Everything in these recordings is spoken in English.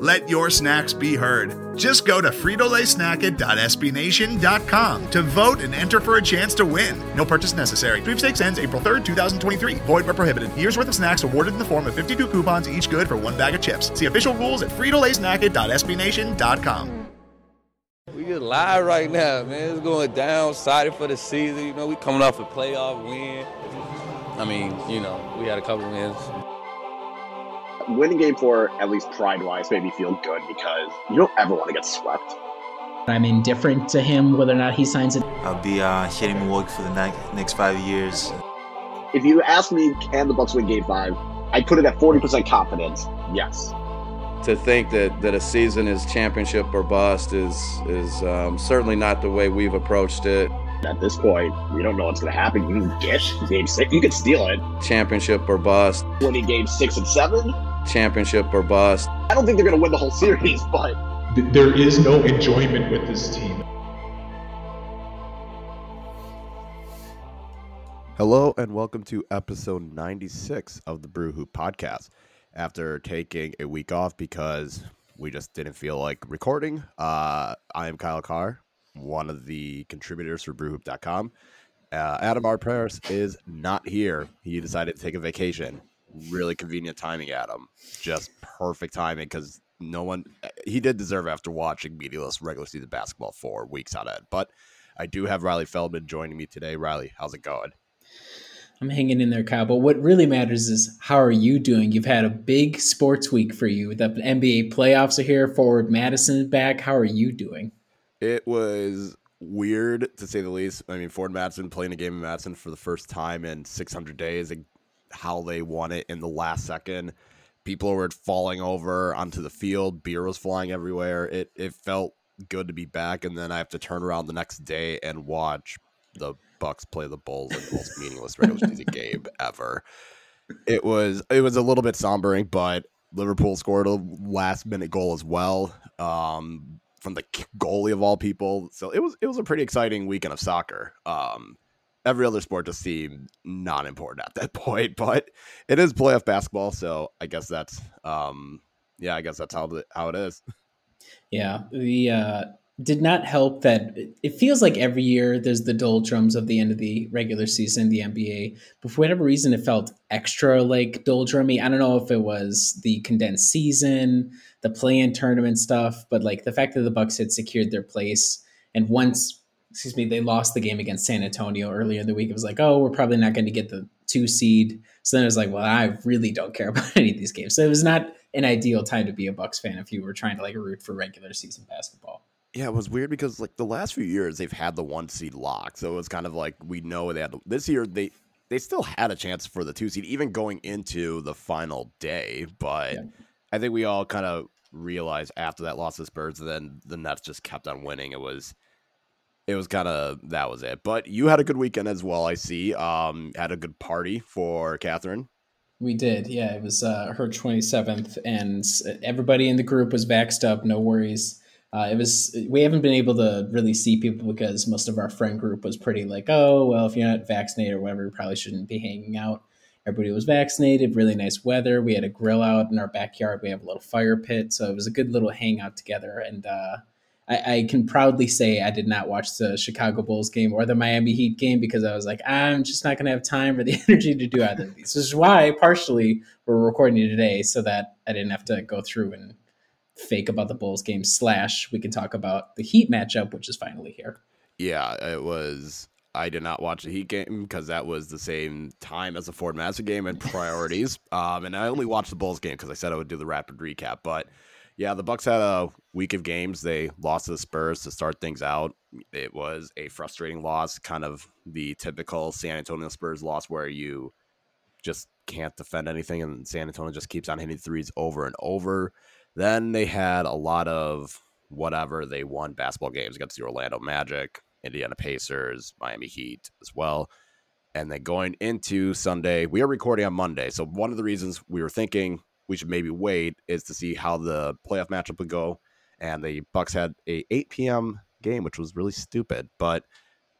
Let your snacks be heard. Just go to fritolaysnacket.sbnation.com to vote and enter for a chance to win. No purchase necessary. Sweepstakes ends April 3rd, 2023. Void where prohibited. Year's worth of snacks awarded in the form of 52 coupons, each good for one bag of chips. See official rules at fritolaysnacket.sbnation.com. We just live right now, man. It's going down. Excited for the season. You know, we coming off a playoff win. I mean, you know, we had a couple wins winning game four, at least pride wise, made me feel good because you don't ever want to get swept. I'm indifferent to him whether or not he signs it. I'll be uh, hitting Milwaukee for the next five years. If you ask me, can the Bucks win Game Five? I put it at 40% confidence. Yes. To think that, that a season is championship or bust is is um, certainly not the way we've approached it. At this point, we don't know what's going to happen. You can get game six. You can steal it. Championship or bust. Winning game six and seven championship or bust. I don't think they're going to win the whole series, but there is no enjoyment with this team. Hello and welcome to episode 96 of the Brew Hoop podcast. After taking a week off because we just didn't feel like recording, uh, I am Kyle Carr, one of the contributors for brewhoop.com. Uh, Adam Arpers is not here. He decided to take a vacation really convenient timing, Adam. Just perfect timing because no one eh, he did deserve after watching meaningless regular season basketball for weeks on end. But I do have Riley Feldman joining me today. Riley, how's it going? I'm hanging in there, Kyle. But what really matters is how are you doing? You've had a big sports week for you. The NBA playoffs are here. Forward Madison back. How are you doing? It was weird to say the least. I mean, Forward Madison playing a game in Madison for the first time in 600 days how they won it in the last second. People were falling over onto the field. Beer was flying everywhere. It it felt good to be back, and then I have to turn around the next day and watch the Bucks play the Bulls in the most meaningless regular season game ever. It was it was a little bit sombering, but Liverpool scored a last minute goal as well um, from the goalie of all people. So it was it was a pretty exciting weekend of soccer. Um, every other sport just seemed not important at that point. But it is playoff basketball, so I guess that's um, yeah, I guess that's how the, how it is. Yeah, the uh, did not help that it feels like every year there's the doldrums of the end of the regular season, the NBA. But for whatever reason, it felt extra like doldrummy. I don't know if it was the condensed season, the play-in tournament stuff, but like the fact that the Bucks had secured their place and once excuse me, they lost the game against San Antonio earlier in the week. It was like, oh, we're probably not going to get the two seed. So then it was like, well, I really don't care about any of these games. So it was not an ideal time to be a Bucks fan if you were trying to like root for regular season basketball. Yeah, it was weird because like the last few years they've had the one seed lock, so it was kind of like we know they had this year they they still had a chance for the two seed even going into the final day, but yeah. I think we all kind of realized after that loss to Spurs, and then the Nets just kept on winning. It was it was kind of that was it. But you had a good weekend as well. I see. Um, had a good party for Catherine. We did, yeah. It was uh, her twenty seventh, and everybody in the group was vaxxed up. No worries. Uh, it was. We haven't been able to really see people because most of our friend group was pretty like, oh well, if you're not vaccinated or whatever, you probably shouldn't be hanging out. Everybody was vaccinated. Really nice weather. We had a grill out in our backyard. We have a little fire pit, so it was a good little hangout together. And uh, I, I, can proudly say I did not watch the Chicago Bulls game or the Miami Heat game because I was like, I'm just not going to have time or the energy to do either of these. This is why, partially, we're recording today so that I didn't have to go through and fake about the Bulls game. Slash, we can talk about the Heat matchup, which is finally here. Yeah, it was. I did not watch the Heat game because that was the same time as the Forward Madison game and priorities. um, and I only watched the Bulls game because I said I would do the rapid recap, but yeah, the Bucks had a week of games. They lost to the Spurs to start things out. It was a frustrating loss, kind of the typical San Antonio Spurs loss where you just can't defend anything and San Antonio just keeps on hitting threes over and over. Then they had a lot of whatever they won basketball games against the Orlando Magic, Indiana Pacers, Miami Heat as well. And then going into Sunday, we are recording on Monday. So one of the reasons we were thinking we should maybe wait is to see how the playoff matchup would go. And the Bucks had a 8 p.m. game, which was really stupid. But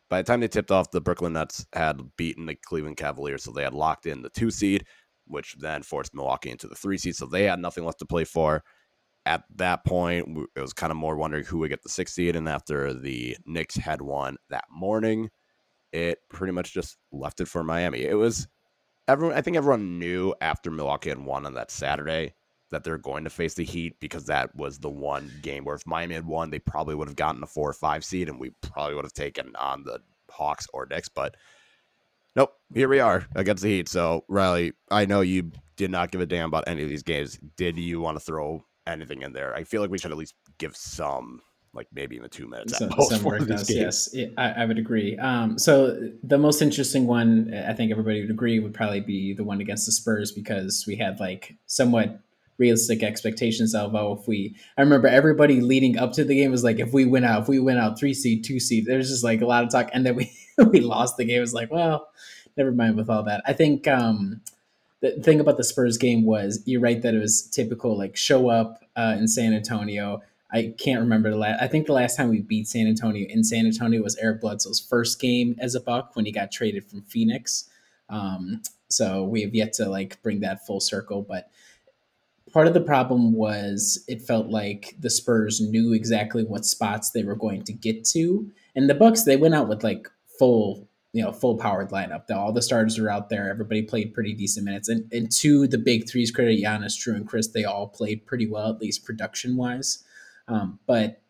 by the time they tipped off, the Brooklyn Nets had beaten the Cleveland Cavaliers, so they had locked in the two seed, which then forced Milwaukee into the three seed. So they had nothing left to play for at that point, it was kind of more wondering who would get the six seed. And after the Knicks had won that morning, it pretty much just left it for Miami. It was everyone, I think everyone knew after Milwaukee had won on that Saturday that they're going to face the Heat because that was the one game where if Miami had won, they probably would have gotten a four or five seed and we probably would have taken on the Hawks or Knicks. But nope, here we are against the Heat. So, Riley, I know you did not give a damn about any of these games. Did you want to throw anything in there. I feel like we should at least give some, like maybe in the two minutes. Some, some does, yes, I, I, would agree. Um, so the most interesting one, I think everybody would agree, would probably be the one against the Spurs because we had like somewhat realistic expectations of oh if we I remember everybody leading up to the game was like if we win out if we win out three seed two seed there's just like a lot of talk and then we we lost the game it was like well never mind with all that I think um the thing about the Spurs game was you're right that it was typical like show up uh, in San Antonio. I can't remember the last. I think the last time we beat San Antonio in San Antonio was Eric Bledsoe's first game as a Buck when he got traded from Phoenix. Um, so we have yet to like bring that full circle, but part of the problem was it felt like the Spurs knew exactly what spots they were going to get to, and the Bucks they went out with like full you know full powered lineup. All the starters were out there. Everybody played pretty decent minutes. And and to the big threes credit, Giannis, Jrue, and Chris, they all played pretty well, at least production wise. Um, but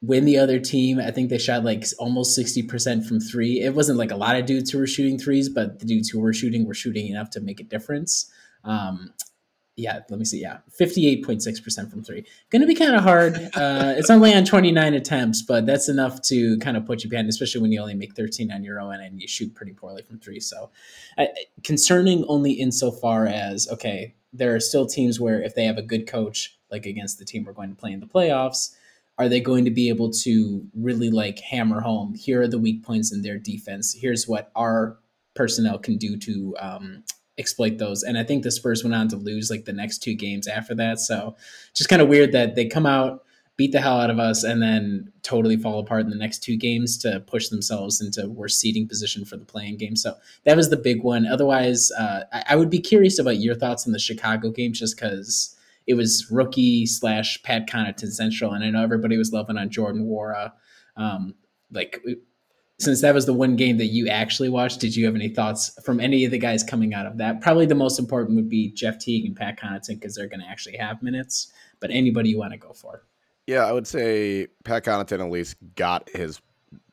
when the other team, I think they shot like almost sixty percent from three. It wasn't like a lot of dudes who were shooting threes, but the dudes who were shooting were shooting enough to make a difference. Um, yeah, let me see. Yeah, fifty-eight point six percent from three. Going to be kind of hard. Uh, it's only on twenty-nine attempts, but that's enough to kind of put you behind, especially when you only make thirteen on your own and you shoot pretty poorly from three. So, uh, concerning only insofar as okay, there are still teams where if they have a good coach, like against the team we're going to play in the playoffs, are they going to be able to really like hammer home? Here are the weak points in their defense. Here's what our personnel can do to um, exploit those. And I think the Spurs went on to lose like the next two games after that. So just kind of weird that they come out, beat the hell out of us, and then totally fall apart in the next two games to push themselves into worse seating position for the play-in game. So that was the big one. Otherwise, uh, I, I would be curious about your thoughts on the Chicago game just because it was rookie slash Pat Connaughton Central. And I know everybody was loving on Jordan Nwora. Um, like since that was the one game that you actually watched, did you have any thoughts from any of the guys coming out of that? Probably the most important would be Jeff Teague and Pat Connaughton because they're going to actually have minutes. But anybody you want to go for? Yeah, I would say Pat Connaughton at least got his,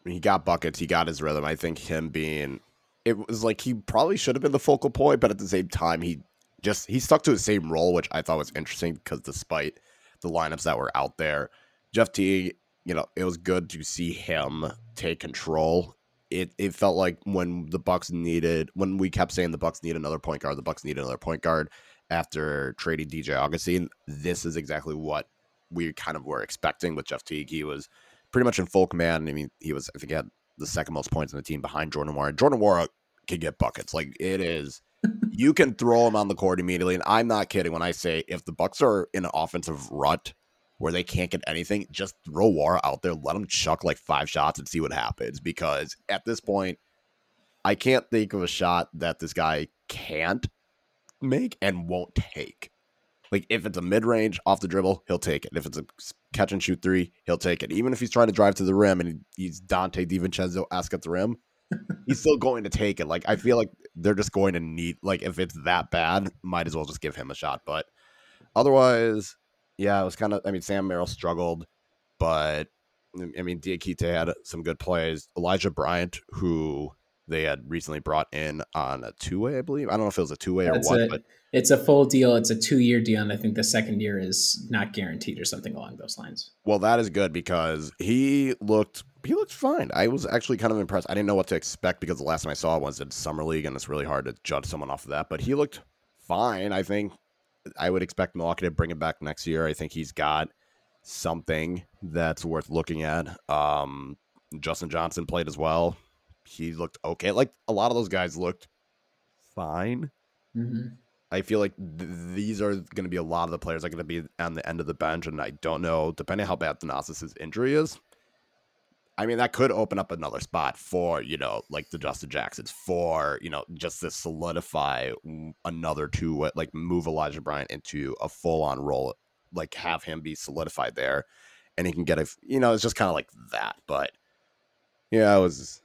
he got buckets, he got his rhythm. I think him being, it was like he probably should have been the focal point, but at the same time, he just he stuck to the same role, which I thought was interesting because despite the lineups that were out there, Jeff Teague you know, it was good to see him take control. It it felt like when the Bucks needed when we kept saying the Bucks need another point guard, the Bucks need another point guard after trading DJ Augustin. This is exactly what we kind of were expecting with Jeff Teague. He was pretty much in full command. I mean, he was I think he had the second most points in the team behind Jordan Nwora. Jordan Nwora can get buckets. Like it is you can throw him on the court immediately. And I'm not kidding when I say if the Bucks are in an offensive rut where they can't get anything, just throw Nwora out there, let him chuck like five shots and see what happens. Because at this point, I can't think of a shot that this guy can't make and won't take. Like if it's a mid range off the dribble, he'll take it. If it's a catch and shoot three, he'll take it. Even if he's trying to drive to the rim and he's Donte DiVincenzo esque at the rim, he's still going to take it. Like I feel like they're just going to need like if it's that bad, might as well just give him a shot. But otherwise, yeah, it was kind of. I mean, Sam Merrill struggled, but mm, I mean, Diakite had some good plays. Elijah Bryant, who they had recently brought in on a two way, I believe. I don't know if it was a two way or what, a, but it's a full deal. It's a two year deal, and I think the second year is not guaranteed or something along those lines. Well, that is good because he looked he looked fine. I was actually kind of impressed. I didn't know what to expect because the last time I saw it was in summer league, and it's really hard to judge someone off of that. But he looked fine. I think I would expect Milwaukee to bring him back next year. I think he's got something that's worth looking at. Um, Justin Jackson played as well. He looked okay. Like a lot of those guys looked fine. hmm I feel like th- these are going to be a lot of the players that are going to be on the end of the bench, and I don't know, depending how bad Thanasis' injury is. I mean, that could open up another spot for you know, like the Justin Jacksons, for you know, just to solidify another two, like move Elijah Bryant into a full-on role, like have him be solidified there, and he can get a, you know, it's just kind of like that. But yeah, it was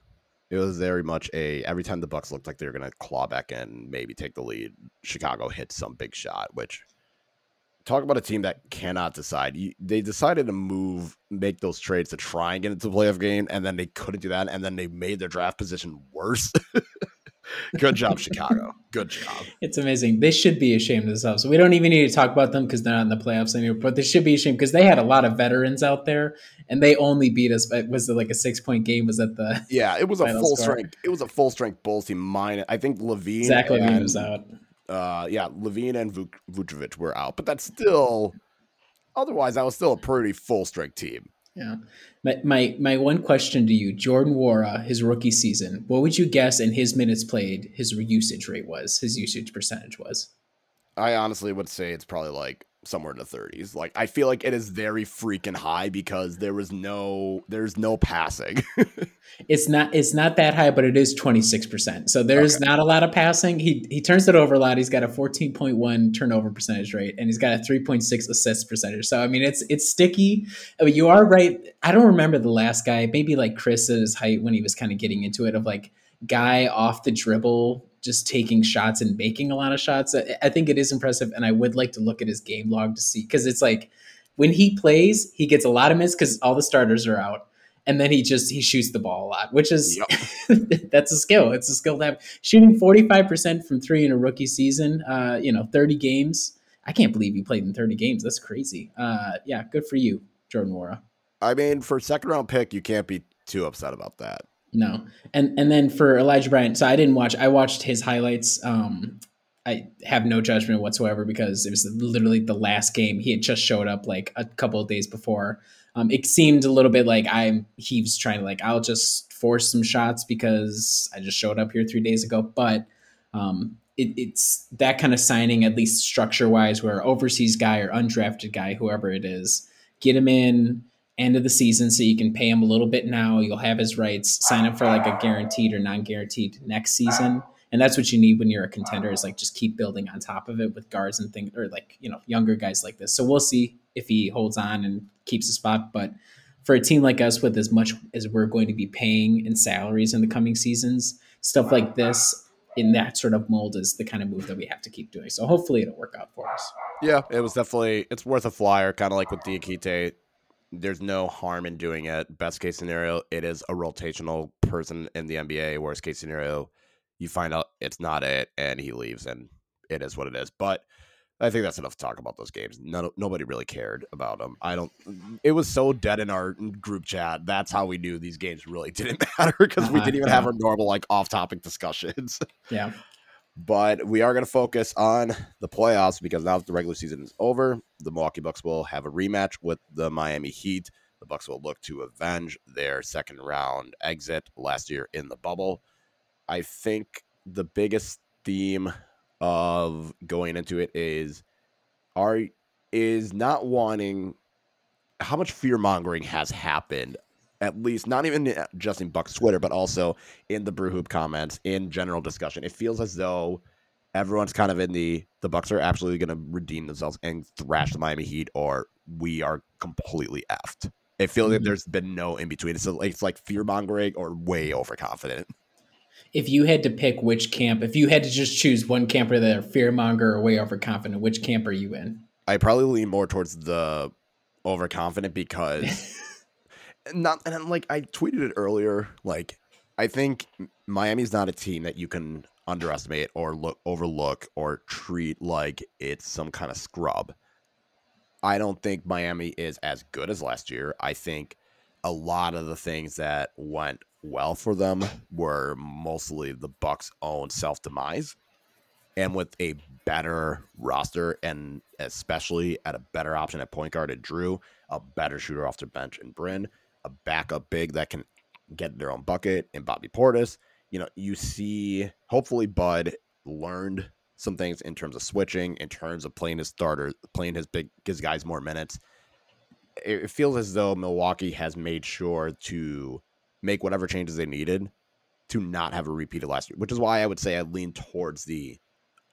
it was very much a every time the Bucks looked like they were going to claw back in, maybe take the lead, Chicago hit some big shot. Which talk about a team that cannot decide. You, they decided to move, make those trades to try and get into the playoff game, and then they couldn't do that, and then they made their draft position worse. Good job, Chicago. Good job. It's amazing. They should be ashamed of themselves. We don't even need to talk about them because they're not in the playoffs anymore. But they should be ashamed because they had a lot of veterans out there, and they only beat us. But was it like a six point game? Was that the Yeah, it was a full score. strength. It was a full strength Bulls team. Mine, I think LaVine. Zach LaVine was out? Uh yeah LaVine and Vuk- vucevic were out but that's still otherwise that was still a pretty full strength team Yeah. My, my my one question to you, Jordan Nwora, his rookie season, what would you guess in his minutes played, his usage rate was, his usage percentage was? i honestly would say it's probably like somewhere in the 30s like i feel like it is very freaking high because there was no there's no passing It's not it's not that high, but it is 26%. So there's not a lot of passing. He he turns it over a lot. He's got a 14.1 turnover percentage rate and he's got a 3.6 assist percentage. So I mean it's it's sticky. I mean, you are right. I don't remember the last guy, maybe like Chris at his height when he was kind of getting into it of like guy off the dribble just taking shots and making a lot of shots. I, I think it is impressive and I would like to look at his game log to see cuz it's like when he plays, he gets a lot of minutes cuz all the starters are out and then he just he shoots the ball a lot, which is that's a skill. It's a skill to have. Shooting forty five percent from three in a rookie season, uh, you know, thirty games. I can't believe you played in thirty games. That's crazy. Uh, yeah, good for you, Jordan Nwora. i mean for second round pick you can't be too upset about that No, and and then for Elijah Bryant, so I didn't watch. I watched his highlights. Um, I have no judgment whatsoever because it was literally the last game. He had just showed up like a couple of days before. Um, it seemed a little bit like I'm. He was trying to like I'll just force some shots because I just showed up here three days ago. But um, it, it's that kind of signing, at least structure wise, where overseas guy or undrafted guy, whoever it is, get him in end of the season so you can pay him a little bit now. You'll have his rights. Sign him for like a guaranteed or non-guaranteed next season. And that's what you need when you're a contender is like just keep building on top of it with guards and things or like, you know, younger guys like this. So we'll see if he holds on and keeps a spot. But for a team like us with as much as we're going to be paying in salaries in the coming seasons, stuff like this in that sort of mold is the kind of move that we have to keep doing. So hopefully it'll work out for us. Yeah, it was definitely it's worth a flyer, kind of like with the Diakite. There's no harm in doing it. Best case scenario, it is a rotational person in the NBA. Worst case scenario, you find out it's not it, and he leaves, and it is what it is. But I think that's enough to talk about those games. None, nobody really cared about them. I don't. It was so dead in our group chat. That's how we knew these games really didn't matter because we Uh-huh, didn't even have our normal like off-topic discussions Yeah. But we are going to focus on the playoffs because now that the regular season is over, the Milwaukee Bucks will have a rematch with the Miami Heat. The Bucks will look to avenge their second round exit last year in the bubble. I think the biggest theme of going into it is are is not wanting how much fear mongering has happened at least not even just in Bucks Twitter, but also in the Brew Hoop comments, in general discussion. It feels as though everyone's kind of in the the Bucks are absolutely going to redeem themselves and thrash the Miami Heat, or we are completely effed. It feels like Mhm. there's been no in between. It's like, it's like fear mongering or way overconfident. if you had to pick which camp, if you had to just choose one camper that are fearmonger or way overconfident, which camp are you in? I probably lean more towards the overconfident because not and I'm like I tweeted it earlier. Like I think Miami's not a team that you can underestimate or look overlook or treat like it's some kind of scrub. I don't think Miami is as good as last year. I think a lot of the things that went well for them were mostly the Bucks' own self demise. and with a better roster, and especially at a better option at point guard at Jrue, a better shooter off the bench in Bryn, a backup big that can get their own bucket in Bobby Portis. You know, you see, hopefully, Bud learned some things in terms of switching, in terms of playing his starter, playing his big his guys more minutes. It feels as though Milwaukee has made sure to make whatever changes they needed to not have a repeat of last year, which is why I would say I lean towards the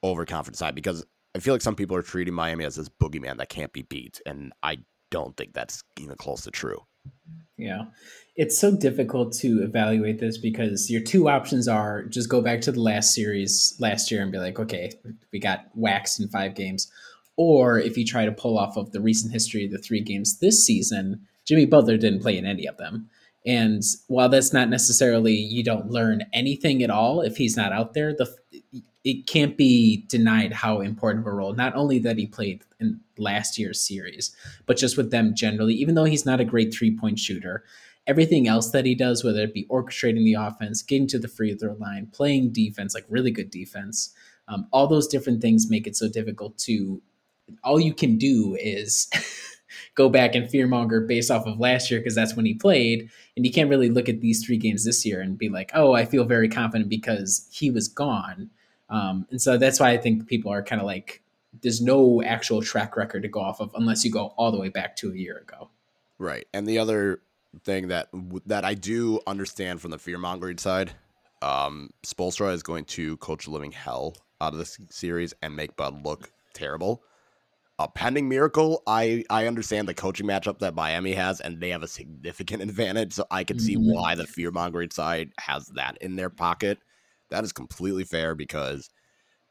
overconfident side because I feel like some people are treating Miami as this boogeyman that can't be beat, and I don't think that's even close to true. Yeah. It's so difficult to evaluate this because your two options are just go back to the last series last year and be like, okay, we got waxed in five games. Or if you try to pull off of the recent history of the three games this season, Jimmy Butler didn't play in any of them. And while that's not necessarily you don't learn anything at all if he's not out there, the it can't be denied how important of a role not only that he played in last year's series, but just with them generally. Even though he's not a great three point shooter, everything else that he does, whether it be orchestrating the offense, getting to the free throw line, playing defense, like really good defense, um, all those different things make it so difficult to. All you can do is go back and fearmonger based off of last year because that's when he played, and you can't really look at these three games this year and be like, "Oh, I feel very confident because he was gone." Um, and so that's why I think people are kind of like, there's no actual track record to go off of unless you go all the way back to a year ago. Right. And the other thing that that I do understand from the fear mongering side, um, Spoelstra is going to coach living hell out of this series and make Bud look terrible. A pending miracle, I I understand the coaching matchup that Miami has, and they have a significant advantage. So I can see mm-hmm. why the fear mongering side has that in their pocket that is completely fair because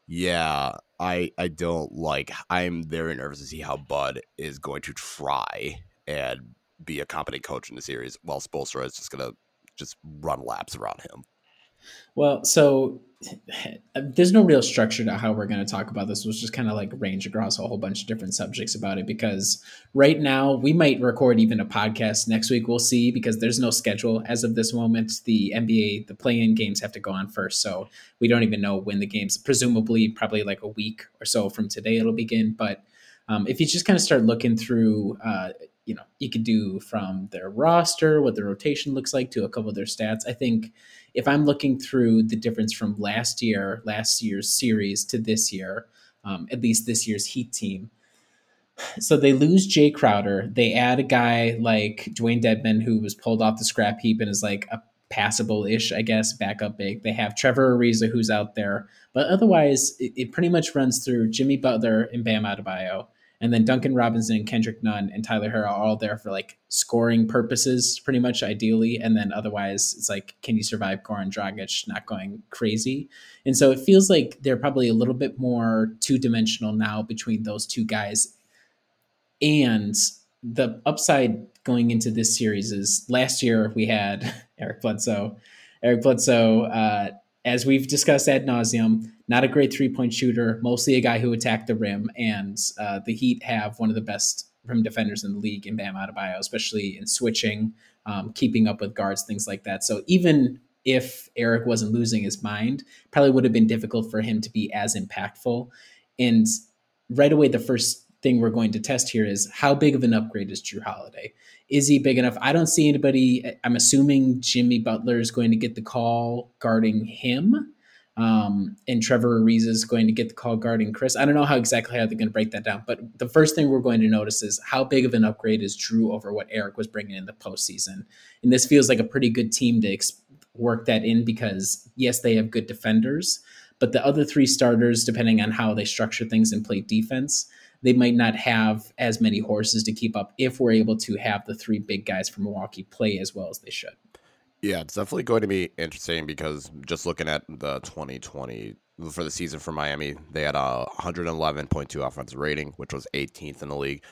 yeah, I I don't like I'm very nervous to see how Bud is going to try and be a competent coach in the series while Spoelstra is just gonna just run laps around him. Well, so there's no real structure to how we're going to talk about this. We'll just kind of like range across a whole bunch of different subjects about it because right now we might record even a podcast next week. We'll see because there's no schedule as of this moment. The NBA, the play-in games have to go on first, so we don't even know when the games. Presumably, probably like a week or so from today it'll begin. But um, if you just kind of start looking through, uh, you know, you could do from their roster, what the rotation looks like, to a couple of their stats. I think if I'm looking through the difference from last year, last year's series to this year, um, at least this year's Heat team. So they lose Jae Crowder. They add a guy like Dewayne Dedmon, who was pulled off the scrap heap and is like a passable ish, I guess, backup big. They have Trevor Ariza, who's out there. But otherwise, it, it pretty much runs through Jimmy Butler and Bam Adebayo. And then Duncan Robinson, and Kendrick Nunn, and Tyler Herro are all there for like scoring purposes, pretty much ideally. And then otherwise, it's like, can you survive Goran Dragic not going crazy? And so it feels like they're probably a little bit more two dimensional now between those two guys. And the upside going into this series is last year we had Eric Bledsoe. Eric Bledsoe, uh, as we've discussed ad nauseum, not a great three point shooter, mostly a guy who attacked the rim. And uh, the Heat have one of the best rim defenders in the league in Bam Adebayo, especially in switching, um, keeping up with guards, things like that. So even if Eric wasn't losing his mind, probably would have been difficult for him to be as impactful. And right away, the first thing we're going to test here is how big of an upgrade is Jrue Holiday? Is he big enough? I don't see anybody. I'm assuming Jimmy Butler is going to get the call guarding him. Um, and Trevor Ariza is going to get the call guarding Chris. I don't know how exactly how they're going to break that down, but the first thing we're going to notice is how big of an upgrade is Jrue over what Eric was bringing in the postseason. And this feels like a pretty good team to ex- work that in because yes, they have good defenders, but the other three starters, depending on how they structure things and play defense, they might not have as many horses to keep up if we're able to have the three big guys from Milwaukee play as well as they should. Yeah, it's definitely going to be interesting because just looking at the 2020 for the season for Miami, they had a 111.2 offensive rating, which was 18th in the league.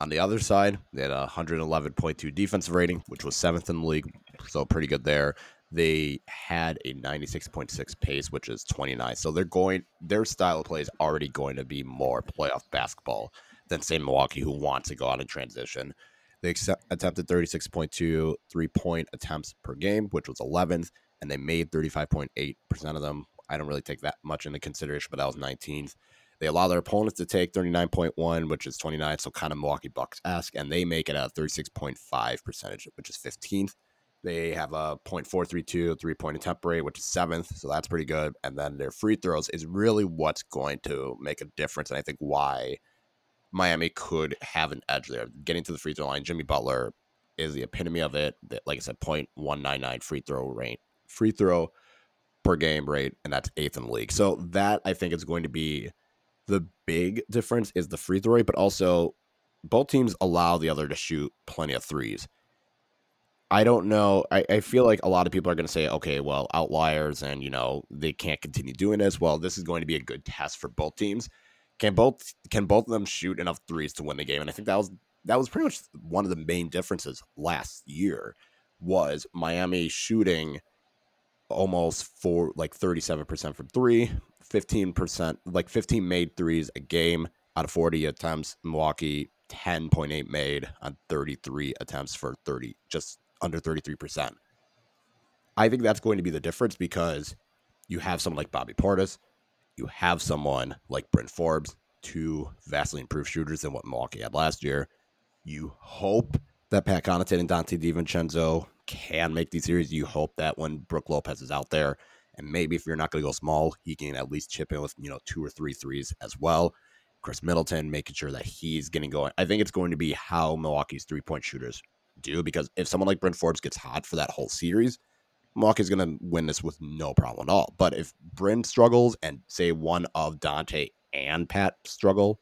On the other side, they had a 111.2 defensive rating, which was seventh in the league, so pretty good there. They had a 96.6 pace, which is 29. So they're going, their style of play is already going to be more playoff basketball than say Milwaukee, who wants to go out and transition. They attempted 36.2 three point attempts per game, which was 11th, and they made 35.8% of them. I don't really take that much into consideration, but that was 19th. They allow their opponents to take 39.1, which is 29, so kind of Milwaukee Bucks esque, and they make it a 36.5 percentage, which is 15th. They have a .432 three point attempt rate, which is seventh, so that's pretty good. And then their free throws is really what's going to make a difference, and I think why Miami could have an edge there. Getting to the free throw line, Jimmy Butler is the epitome of it. Like I said, .199 free throw rate, free throw per game rate, and that's eighth in the league. So that I think is going to be the big difference is the free throw rate, but also both teams allow the other to shoot plenty of threes. I don't know. I, I feel like a lot of people are going to say, okay, well, outliers and, you know, they can't continue doing this. Well, this is going to be a good test for both teams. Can both can both of them shoot enough threes to win the game? And I think that was that was pretty much one of the main differences last year was Miami shooting almost for like 37% from three, 15%, like 15 made threes a game out of 40 attempts. Milwaukee 10.8 made on 33 attempts for 30, just under 33%. I think that's going to be the difference because you have someone like Bobby Portis, you have someone like Bryn Forbes, two vastly improved shooters than what Milwaukee had last year. You hope that Pat Connaughton and Donte DiVincenzo can make these series. You hope that when Brook Lopez is out there, and maybe if you're not going to go small, he can at least chip in with you know two or three threes as well. Chris Middleton making sure that he's getting going. I think it's going to be how Milwaukee's three point shooters do because if someone like Bryn Forbes gets hot for that whole series, Milwaukee's going to win this with no problem at all. But if Bryn struggles and say one of Donte and Pat struggle,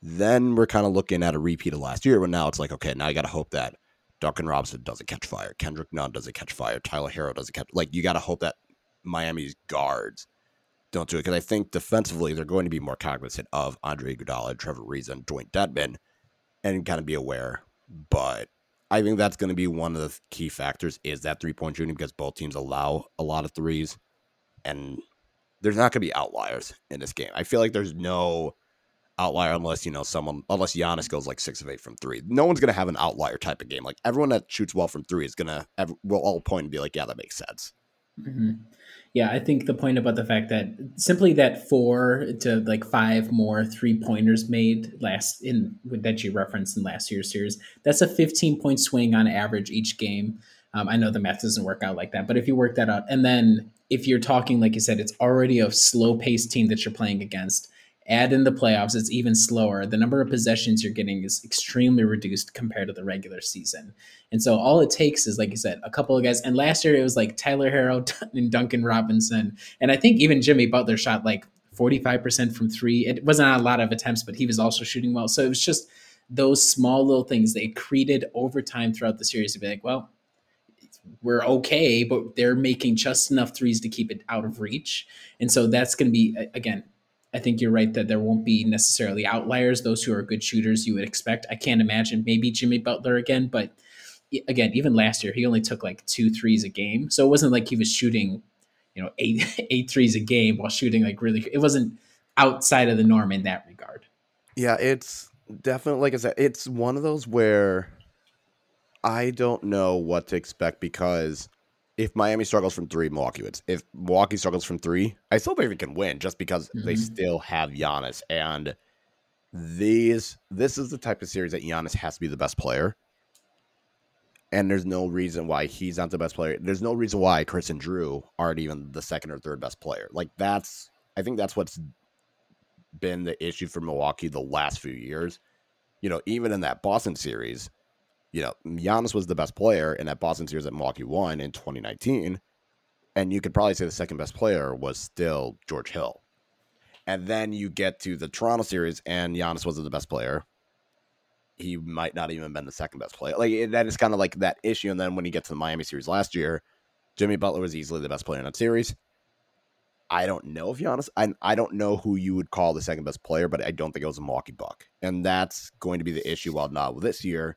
then we're kind of looking at a repeat of last year. When now it's like, okay, now you got to hope that Duncan Robinson doesn't catch fire, Kendrick Nunn doesn't catch fire, Tyler Herro doesn't catch. Like you got to hope that Miami's guards don't do it because I think defensively they're going to be more cognizant of Andre Iguodala, Trevor Ariza, and Dewayne Dedmon, and kind of be aware. But I think that's going to be one of the key factors is that three point shooting because both teams allow a lot of threes, and there's not going to be outliers in this game. I feel like there's no outlier unless you know someone unless Giannis goes like six of eight from three. No one's going to have an outlier type of game. Like everyone that shoots well from three is going to will all point and be like, yeah, that makes sense. Mm-hmm. Yeah, I think the point about the fact that simply that four to like five more three pointers made last in that you referenced in last year's series, that's a 15 point swing on average each game. Um, I know the math doesn't work out like that, but if you work that out, and then if you're talking, like you said, it's already a slow paced team that you're playing against add in the playoffs, it's even slower. The number of possessions you're getting is extremely reduced compared to the regular season. And so all it takes is, like you said, a couple of guys. And last year it was like Tyler Herro and Duncan Robinson. And I think even Jimmy Butler shot like 45% from three. It wasn't a lot of attempts, but he was also shooting well. So it was just those small little things they accreted over time throughout the series to be like, well, we're okay, but they're making just enough threes to keep it out of reach. And so that's going to be, again, I think you're right that there won't be necessarily outliers. Those who are good shooters, you would expect. I can't imagine maybe Jimmy Butler again, but again, even last year he only took like two threes a game, so it wasn't like he was shooting, you know, eight eight threes a game while shooting like really. It wasn't outside of the norm in that regard. Yeah, it's definitely like I said, it's one of those where I don't know what to expect because if Miami struggles from three, Milwaukee wins. If Milwaukee struggles from three, I still believe it can win just because mm-hmm. they still have Giannis. And these this is the type of series that Giannis has to be the best player. And there's no reason why he's not the best player. There's no reason why Chris and Jrue aren't even the second or third best player. Like that's I think that's what's been the issue for Milwaukee the last few years. You know, even in that Boston series, you know, Giannis was the best player in that Boston series that Milwaukee won in 2019. And you could probably say the second best player was still George Hill. And then you get to the Toronto series, and Giannis wasn't the best player. He might not even been the second best player. Like that is kind of like that issue. And then when you get to the Miami series last year, Jimmy Butler was easily the best player in that series. I don't know if Giannis. I I don't know who you would call the second best player, but I don't think it was a Milwaukee Buck, and that's going to be the issue. While not this year,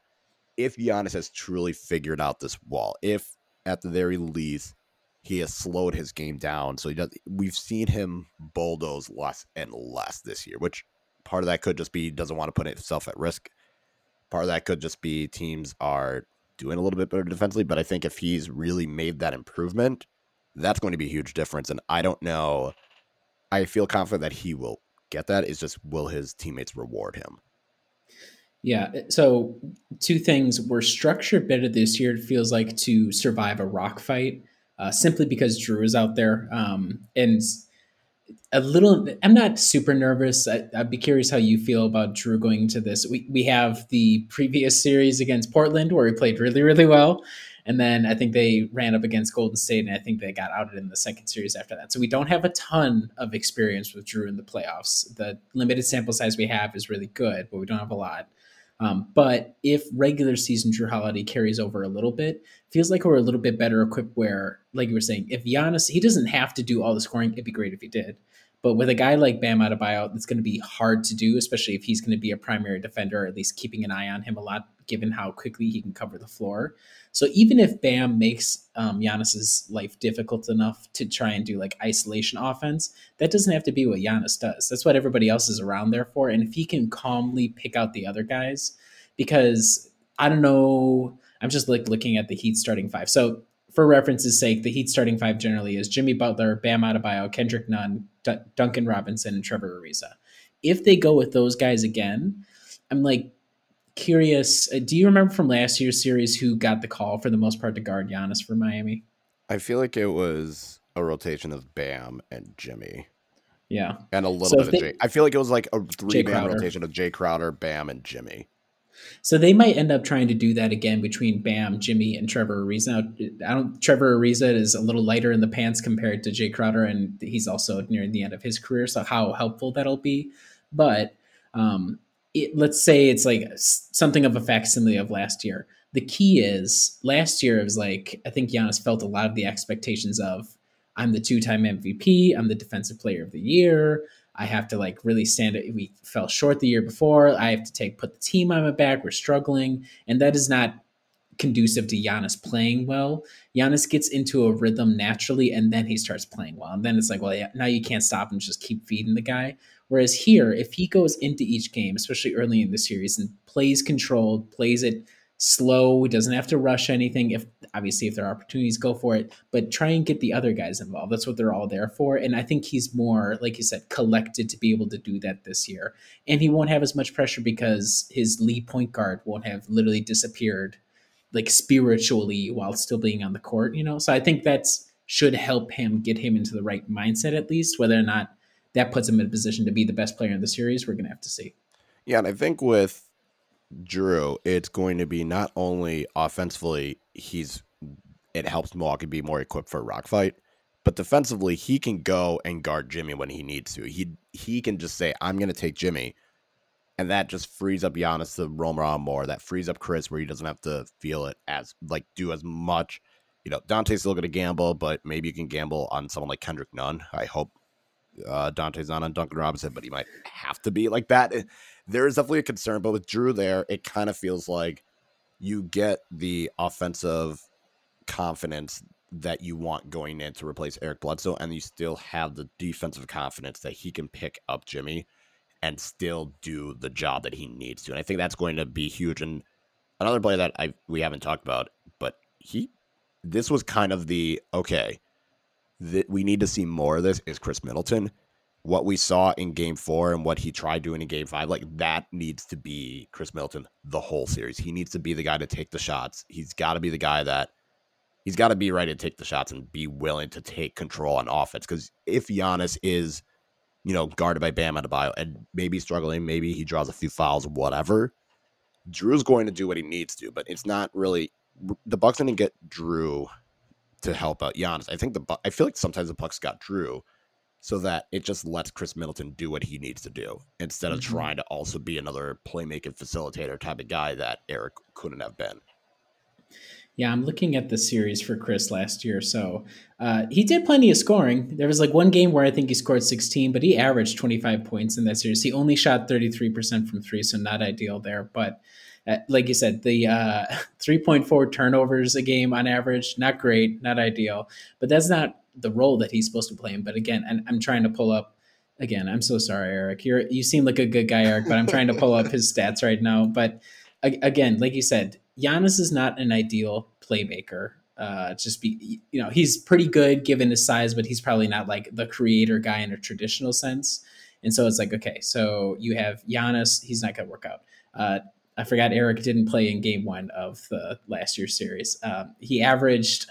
if Giannis has truly figured out this wall, if at the very least he has slowed his game down, so he does. We've seen him bulldoze less and less this year, which part of that could just be he doesn't want to put himself at risk. Part of that could just be teams are doing a little bit better defensively, but I think if he's really made that improvement, that's going to be a huge difference. And I don't know. I feel confident that he will get that. It's just will his teammates reward him? Yeah. So two things were structured better this year. It feels like to survive a rock fight, uh, simply because Jrue is out there, um, and a little. I'm not super nervous. I, would be curious how you feel about Jrue going into this. We we have the previous series against Portland where he played really really well, and then I think they ran up against Golden State, and I think they got outed in the second series after that. So we don't have a ton of experience with Jrue in the playoffs. The limited sample size we have is really good, but we don't have a lot. Um, but if regular season Jrue Holiday carries over a little bit, feels like we're a little bit better equipped. Where, like you were saying, if Giannis, he doesn't have to do all the scoring. It'd be great if he did. But with a guy like Bam Adebayo, it's going to be hard to do, especially if he's going to be a primary defender, or at least keeping an eye on him a lot, given how quickly he can cover the floor. So even if Bam makes um, Giannis's life difficult enough to try and do like isolation offense, that doesn't have to be what Giannis does. That's what everybody else is around there for. And if he can calmly pick out the other guys, because I don't know, I'm just like looking at the Heat starting five. So for reference's sake, the Heat starting five generally is Jimmy Butler, Bam Adebayo, Kendrick Nunn, D- Duncan Robinson, and Trevor Ariza. If they go with those guys again, I'm like curious. Uh, do you remember from last year's series who got the call for the most part to guard Giannis for Miami? I feel like it was a rotation of Bam and Jimmy. Yeah, and a little so bit of Jae. I feel like it was like a three man rotation of Jae Crowder, Bam, and Jimmy. So they might end up trying to do that again between Bam, Jimmy, and Trevor Ariza. Now, I don't. Trevor Ariza is a little lighter in the pants compared to Jae Crowder, and he's also near the end of his career. So how helpful that'll be, but um, it, let's say it's like something of a facsimile of last year. The key is last year it was like I think Giannis felt a lot of the expectations of I'm the two-time MVP, I'm the defensive player of the year, I have to like really stand it. We fell short the year before. I have to take put the team on my back. We're struggling, and that is not conducive to Giannis playing well. Giannis gets into a rhythm naturally, and then he starts playing well. And then it's like, well, yeah, now you can't stop and just keep feeding the guy. Whereas here, if he goes into each game, especially early in the series, and plays controlled, plays it slow, doesn't have to rush anything. If obviously if there are opportunities, go for it. But try and get the other guys involved. That's what they're all there for. And I think he's more, like you said, collected to be able to do that this year. And he won't have as much pressure because his lead point guard won't have literally disappeared like spiritually while still being on the court, you know? So I think that's should help him get him into the right mindset at least, whether or not that puts him in a position to be the best player in the series, we're gonna have to see. Yeah, and I think with Jrue, it's going to be not only offensively, he's it helps Milwaukee be more equipped for a rock fight, but defensively, he can go and guard Jimmy when he needs to. He he can just say, "I'm going to take Jimmy," and that just frees up Giannis to roam around more. That frees up Chris where he doesn't have to feel it as like do as much. You know, Donte's still going to gamble, but maybe you can gamble on someone like Kendrick Nunn. I hope uh, not on Duncan Robinson, but he might have to be like that there is definitely a concern. But with Jrue there, it kind of feels like you get the offensive confidence that you want going in to replace Eric Bledsoe, and you still have the defensive confidence that he can pick up Jimmy and still do the job that he needs to. And I think that's going to be huge. And another player that I we haven't talked about, but he this was kind of the okay that we need to see more of this is Chris Middleton what we saw in game four and what he tried doing in game five, like that needs to be Chris Middleton the whole series. He needs to be the guy to take the shots. He's got to be the guy that he's got to be ready to take the shots and be willing to take control on offense. Because if Giannis is, you know, guarded by Bam Adebayo and maybe struggling, maybe he draws a few fouls, whatever. Jrue's going to do what he needs to, but it's not really the Bucks didn't get Jrue to help out Giannis. I think the I feel like sometimes the Bucks got Jrue so that it just lets Chris Middleton do what he needs to do instead of mm-hmm. trying to also be another playmaking facilitator type of guy that Eric couldn't have been. Yeah, I'm looking at the series for Chris last year. So uh, he did plenty of scoring. There was like one game where I think he scored 16, but he averaged 25 points in that series. He only shot 33% from three, so not ideal there. But uh, like you said, the uh, 3.4 turnovers a game on average, not great, not ideal. But that's not the role that he's supposed to play in. But again, and I'm trying to pull up again. I'm so sorry, Eric. You're you seem like a good guy, Eric, but I'm trying to pull up his stats right now. But again, like you said, Giannis is not an ideal playmaker. Uh, just be, you know, he's pretty good given his size, but he's probably not like the creator guy in a traditional sense. And so it's like, okay, so you have Giannis, he's not going to work out. Uh, I forgot Eric didn't play in game one of the last year's series. Um, he averaged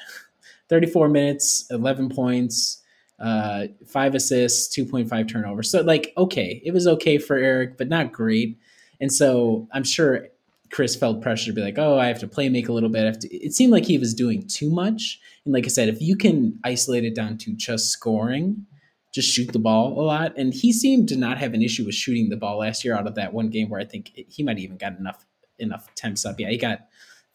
34 minutes, 11 points, uh, five assists, 2.5 turnovers. So, like, okay, it was okay for Eric, but not great. And so I'm sure Chris felt pressure to be like, oh, I have to play make a little bit. It seemed like he was doing too much. And like I said, if you can isolate it down to just scoring, just shoot the ball a lot. And he seemed to not have an issue with shooting the ball last year out of that one game where I think he might even got enough enough attempts up. Yeah, he got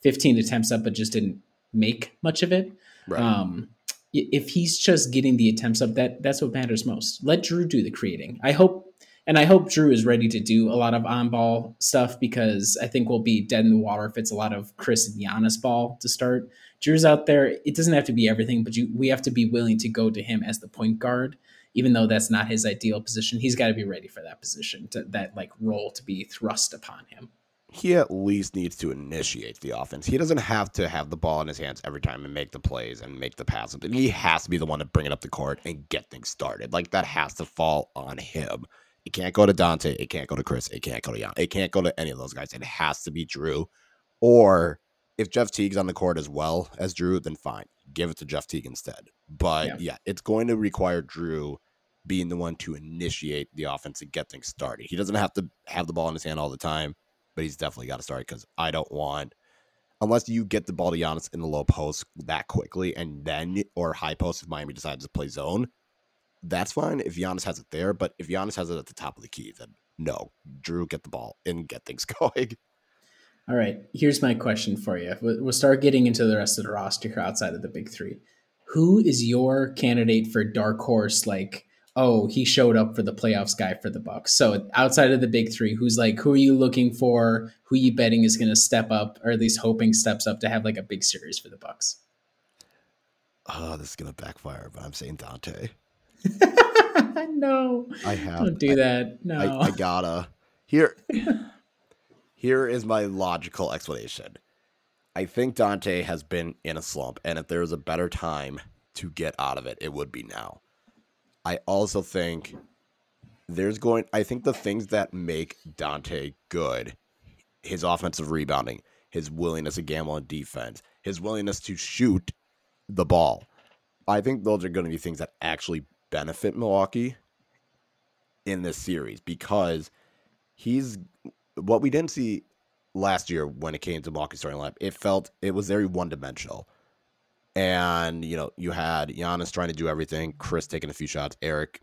15 attempts up, but just didn't make much of it. Right. Um, if he's just getting the attempts up, that that's what matters most. Let Drew do the creating. I hope, and I hope Drew is ready to do a lot of on ball stuff because I think we'll be dead in the water if it's a lot of Khris and Giannis ball to start. Drew's out there. It doesn't have to be everything, but you, we have to be willing to go to him as the point guard even though that's not his ideal position, he's got to be ready for that position, to, that like role to be thrust upon him. He at least needs to initiate the offense. He doesn't have to have the ball in his hands every time and make the plays and make the passes. He has to be the one to bring it up the court and get things started. Like that has to fall on him. It can't go to Donte. It can't go to Khris. It can't go to Jan. It can't go to any of those guys. It has to be Drew. Or if Jeff Teague's on the court as well as Drew, then fine give it to Jeff Teague instead. But yeah. yeah, it's going to require Drew being the one to initiate the offense and get things started. He doesn't have to have the ball in his hand all the time, but he's definitely got to start because I don't want unless you get the ball to Giannis in the low post that quickly and then or high post if Miami decides to play zone. That's fine if Giannis has it there, but if Giannis has it at the top of the key, then no, Drew get the ball and get things going. All right, here's my question for you. We'll start getting into the rest of the roster here outside of the big three. Who is your candidate for dark horse? Like, oh, he showed up for the playoffs guy for the Bucks. So outside of the big three, who's like, who are you looking for? Who you betting is going to step up, or at least hoping steps up to have like a big series for the Bucks? Oh, this is going to backfire, but I'm saying Donte. no, I have. Don't do I, that. No, I, I gotta here. Here is my logical explanation. I think Donte has been in a slump, and if there's a better time to get out of it, it would be now. I also think there's going, I think the things that make Donte good, his offensive rebounding, his willingness to gamble on defense, his willingness to shoot the ball, I think those are going to be things that actually benefit Milwaukee in this series because he's what we didn't see last year when it came to Milwaukee starting lineup, it felt it was very one dimensional. And you know, you had Giannis trying to do everything, Khris taking a few shots, Eric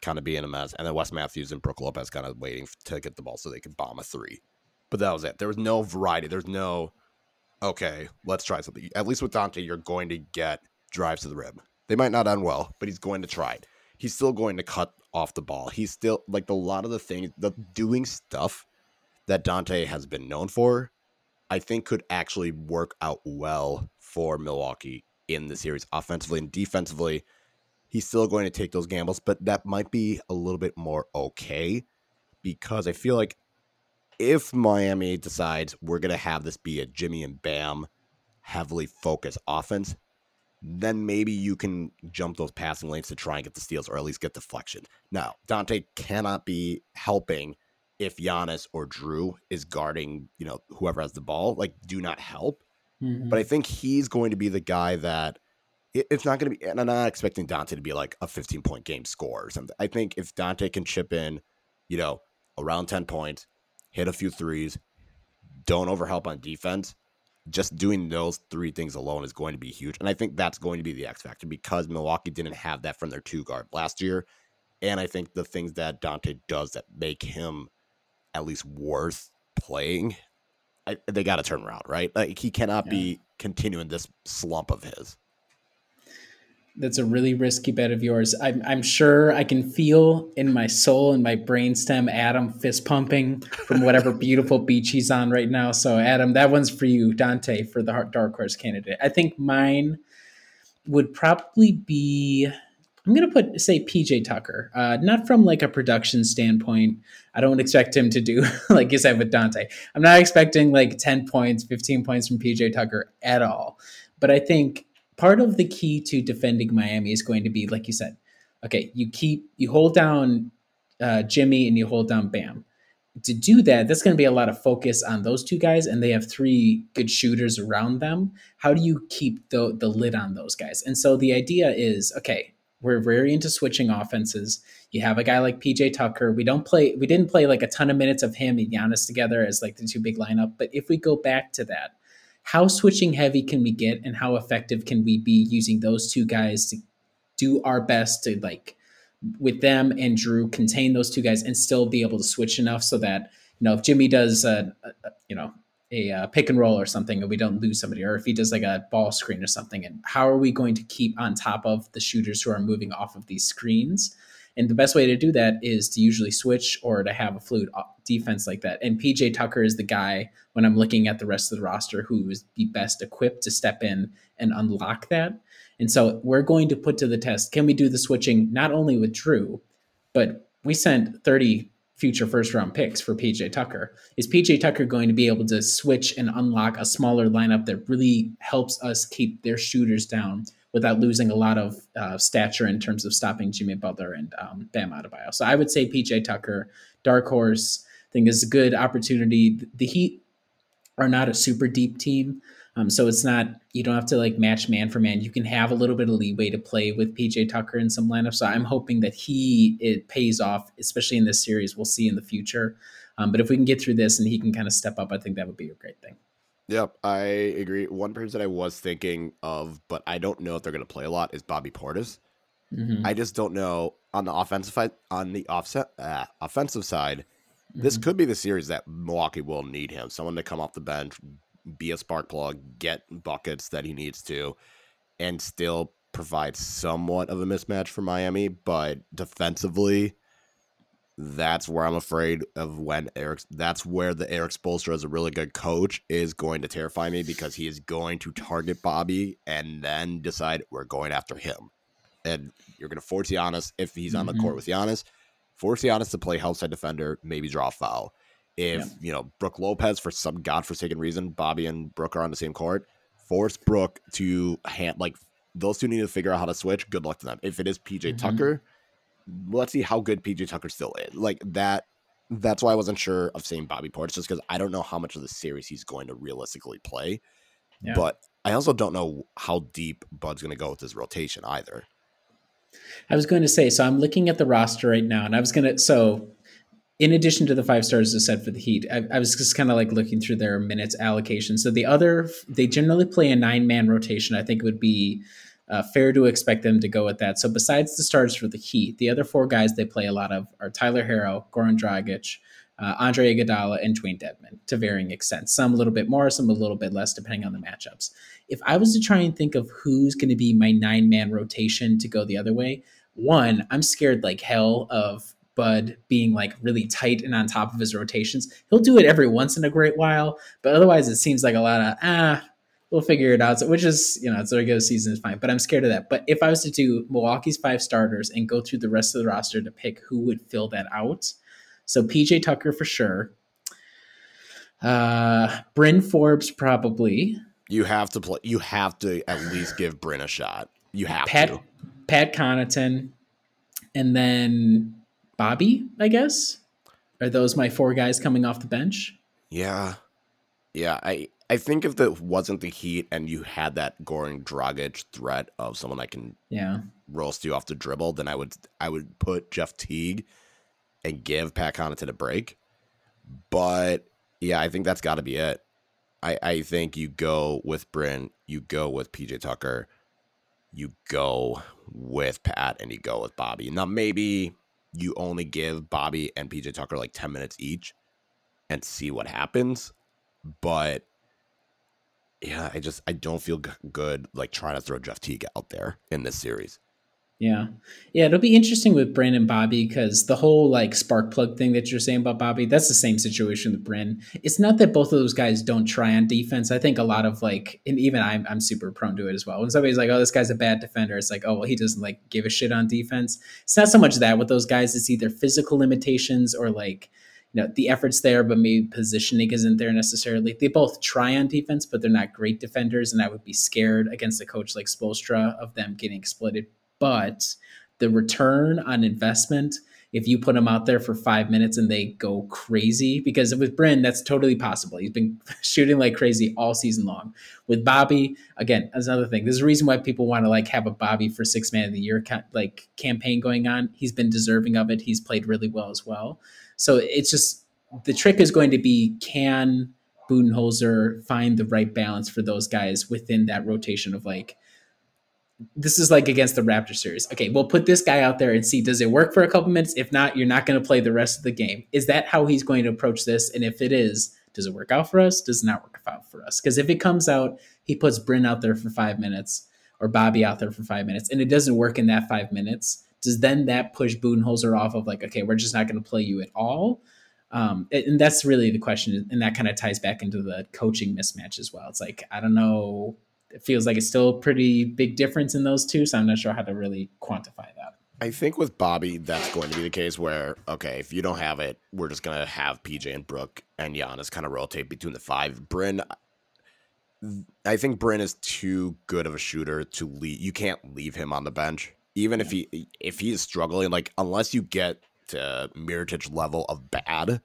kind of being a mess, and then Wes Matthews and Brook Lopez kind of waiting to get the ball so they could bomb a three. But that was it. There was no variety. There's no okay, let's try something. At least with Donte, you're going to get drives to the rim. They might not end well, but he's going to try it. He's still going to cut off the ball. He's still like a lot of the things, the doing stuff that Donte has been known for, I think could actually work out well for Milwaukee in the series offensively and defensively. He's still going to take those gambles, but that might be a little bit more okay because I feel like if Miami decides we're going to have this be a Jimmy and Bam heavily focused offense, then maybe you can jump those passing lanes to try and get the steals or at least get deflection. Now, Donte cannot be helping if Giannis or Drew is guarding, you know, whoever has the ball, like do not help. Mm-hmm. But I think he's going to be the guy that it's not going to be, and I'm not expecting Donte to be like a 15 point game score or something. I think if Donte can chip in, you know, around 10 points, hit a few threes, don't overhelp on defense, just doing those three things alone is going to be huge. And I think that's going to be the X factor because Milwaukee didn't have that from their two guard last year. And I think the things that Donte does that make him at least worth playing, I, they got to turn around, right? Like he cannot yeah. be continuing this slump of his. That's a really risky bet of yours. I'm, I'm sure I can feel in my soul and my brainstem Adam fist pumping from whatever beautiful beach he's on right now. So, Adam, that one's for you, Donte, for the dark horse candidate. I think mine would probably be I'm gonna put say PJ Tucker, uh, not from like a production standpoint. I don't expect him to do like you said with Donte, I'm not expecting like 10 points, 15 points from PJ Tucker at all. But I think part of the key to defending Miami is going to be, like you said, okay, you keep you hold down uh, Jimmy and you hold down Bam. To do that, that's going to be a lot of focus on those two guys, and they have three good shooters around them. How do you keep the the lid on those guys? And so the idea is, okay, we're very into switching offenses. You have a guy like PJ Tucker. We don't play. We didn't play like a ton of minutes of him and Giannis together as like the two big lineup. But if we go back to that, how switching heavy can we get, and how effective can we be using those two guys to do our best to like with them and Drew contain those two guys and still be able to switch enough so that you know if Jimmy does a, a you know a uh, pick and roll or something and we don't lose somebody or if he does like a ball screen or something and how are we going to keep on top of the shooters who are moving off of these screens? And the best way to do that is to usually switch or to have a fluid uh, defense like that. And pj tucker is the guy when i'm looking at the rest of the roster who is the best equipped to step in and unlock that. And so we're going to put to the test can we do the switching not only with drew but we sent 30 future first round picks for PJ Tucker. Is PJ Tucker going to be able to switch and unlock a smaller lineup that really helps us keep their shooters down without losing a lot of uh, stature in terms of stopping Jimmy Butler and um, Bam Adebayo? So I would say PJ Tucker, dark horse. I think is a good opportunity. The Heat are not a super deep team. Um, so it's not you don't have to like match man for man. You can have a little bit of leeway to play with PJ Tucker in some lineups. So I'm hoping that he it pays off, especially in this series. We'll see in the future. Um, but if we can get through this and he can kind of step up, I think that would be a great thing. Yep, I agree. One person I was thinking of, but I don't know if they're going to play a lot, is Bobby Portis. Mm-hmm. I just don't know on the offensive side. On the offset uh, offensive side, mm-hmm. this could be the series that Milwaukee will need him. Someone to come off the bench, be a spark plug, get buckets that he needs to, and still provide somewhat of a mismatch for Miami. But defensively, that's where I'm afraid of when Erik. That's where the Erik Spoelstra is a really good coach is going to terrify me because he is going to target Bobby and then decide we're going after him. And you're going to force Giannis if he's on the court mm-hmm. with Giannis, force Giannis to play help side defender, maybe draw a foul. If, yeah. you know, Brook Lopez, for some godforsaken reason, Bobby and Brook are on the same court, force Brook to hand, like, those two need to figure out how to switch. Good luck to them. If it is PJ mm-hmm. Tucker, let's see how good PJ Tucker still is. Like, that, that's why I wasn't sure of saying Bobby Portis, just because I don't know how much of the series he's going to realistically play. Yeah. But I also don't know how deep Bud's going to go with his rotation either. I was going to say, so I'm looking at the roster right now, and I was going to, so in addition to the five stars I said for the Heat, I, I was just kind of like looking through their minutes allocation. So the other, they generally play a nine man rotation. I think it would be uh, fair to expect them to go with that. So besides the stars for the Heat, the other four guys they play a lot of are Tyler Herro, Goran Dragic, uh, Andre Iguodala, and Dewayne Dedmon to varying extents. Some a little bit more, some a little bit less, depending on the matchups. If I was to try and think of who's going to be my nine man rotation to go the other way, one, I'm scared like hell of Bud being like really tight and on top of his rotations. He'll do it every once in a great while, but otherwise it seems like a lot of ah, we'll figure it out. So, which is you know it's a regular season is fine, but I'm scared of that. But if I was to do Milwaukee's five starters and go through the rest of the roster to pick who would fill that out, so PJ Tucker for sure, uh, Bryn Forbes probably. You have to play. You have to at least give Bryn a shot. You have Pat, to. Pat Connaughton, and then Bobby, I guess. Are those my four guys coming off the bench? Yeah. Yeah, I I think if it wasn't the Heat and you had that Goran Dragic threat of someone that can yeah roast you off the dribble, then I would I would put Jeff Teague and give Pat Connaughton a break. But yeah, I think that's got to be it. I I think you go with Bryn, you go with PJ Tucker, you go with Pat, and you go with Bobby. Now maybe you only give Bobby and PJ Tucker like 10 minutes each and see what happens. But yeah, I just I don't feel good like trying to throw Jeff Teague out there in this series. Yeah. Yeah, it'll be interesting with Bryn and Bobby because the whole like spark plug thing that you're saying about Bobby, that's the same situation with Bryn. It's not that both of those guys don't try on defense. I think a lot of like, and even I'm, I'm super prone to it as well. When somebody's like, oh, this guy's a bad defender, it's like, oh, well, he doesn't like give a shit on defense. It's not so much that with those guys, it's either physical limitations or like, you know the effort's there, but maybe positioning isn't there necessarily. They both try on defense, but they're not great defenders, and I would be scared against a coach like Spoelstra of them getting exploited. But the return on investment if you put them out there for five minutes and they go crazy. Because with Bryn, that's totally possible. He's been shooting like crazy all season long. With Bobby, again, that's another thing. There's a reason why people want to like have a Bobby for six man of the year like campaign going on. He's been deserving of it. He's played really well as well. So it's just the trick is going to be can Budenholzer find the right balance for those guys within that rotation of like this is like against the Raptor series. Okay, we'll put this guy out there and see does it work for a couple minutes? If not, you're not going to play the rest of the game. Is that how he's going to approach this? And if it is, does it work out for us? Does it not work out for us? Because if it comes out, he puts Bryn out there for five minutes or Bobby out there for five minutes, and it doesn't work in that five minutes. Does then that push Budenholzer off of like, okay, we're just not going to play you at all? Um, and that's really the question, and that kind of ties back into the coaching mismatch as well. It's like I don't know it feels like it's still a pretty big difference in those two. So I'm not sure how to really quantify that. I think with Bobby, that's going to be the case where, okay, if you don't have it, we're just going to have PJ and Brook and Giannis kind of rotate between the five. Bryn, I think Bryn is too good of a shooter to leave. You can't leave him on the bench. Even if he if he's struggling, like unless you get to Mirotic level of bad,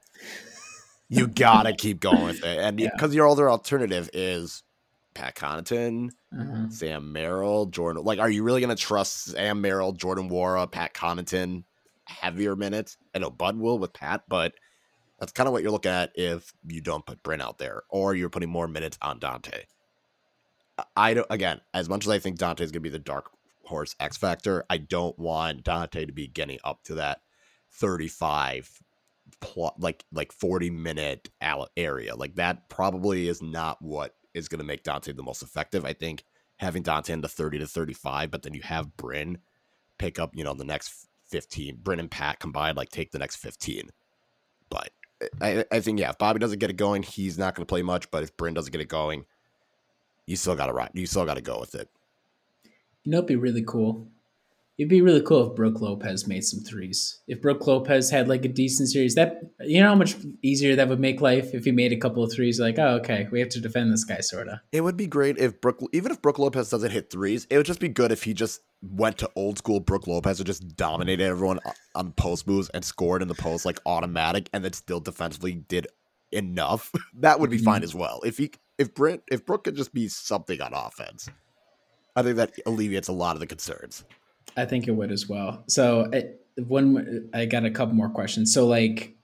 you gotta keep going with it. And because yeah. your other alternative is Pat Connaughton, mm-hmm. Sam Merrill, Jordan. Like, are you really going to trust Sam Merrill, Jordan Nwora, Pat Connaughton heavier minutes? I know Bud will with Pat, but that's kind of what you're looking at if you don't put Bryn out there or you're putting more minutes on Donte. I don't, again, as much as I think Donte is going to be the dark horse X factor, I don't want Donte to be getting up to that 35 plot like like 40 minute area like that probably is not what is going to make Donte the most effective. I think having Donte in the 30 to 35, but then you have Bryn pick up, you know, the next 15. Bryn and Pat combined, like take the next 15. But I, I think, yeah, if Bobby doesn't get it going, he's not going to play much. But if Bryn doesn't get it going, you still got to ride. You still got to go with it. You know, it'd be really cool It'd be really cool if Brook Lopez made some threes. If Brook Lopez had like a decent series, that you know how much easier that would make life if he made a couple of threes. Like, oh, okay, we have to defend this guy, sorta. It would be great if Brook, even if Brook Lopez doesn't hit threes, it would just be good if he just went to old school Brook Lopez and just dominated everyone on post moves and scored in the post like automatic, and then still defensively did enough. that would be mm-hmm. fine as well. If he, if Brent, if Brook could just be something on offense, I think that alleviates a lot of the concerns. I think it would as well. So one, I got a couple more questions. So like,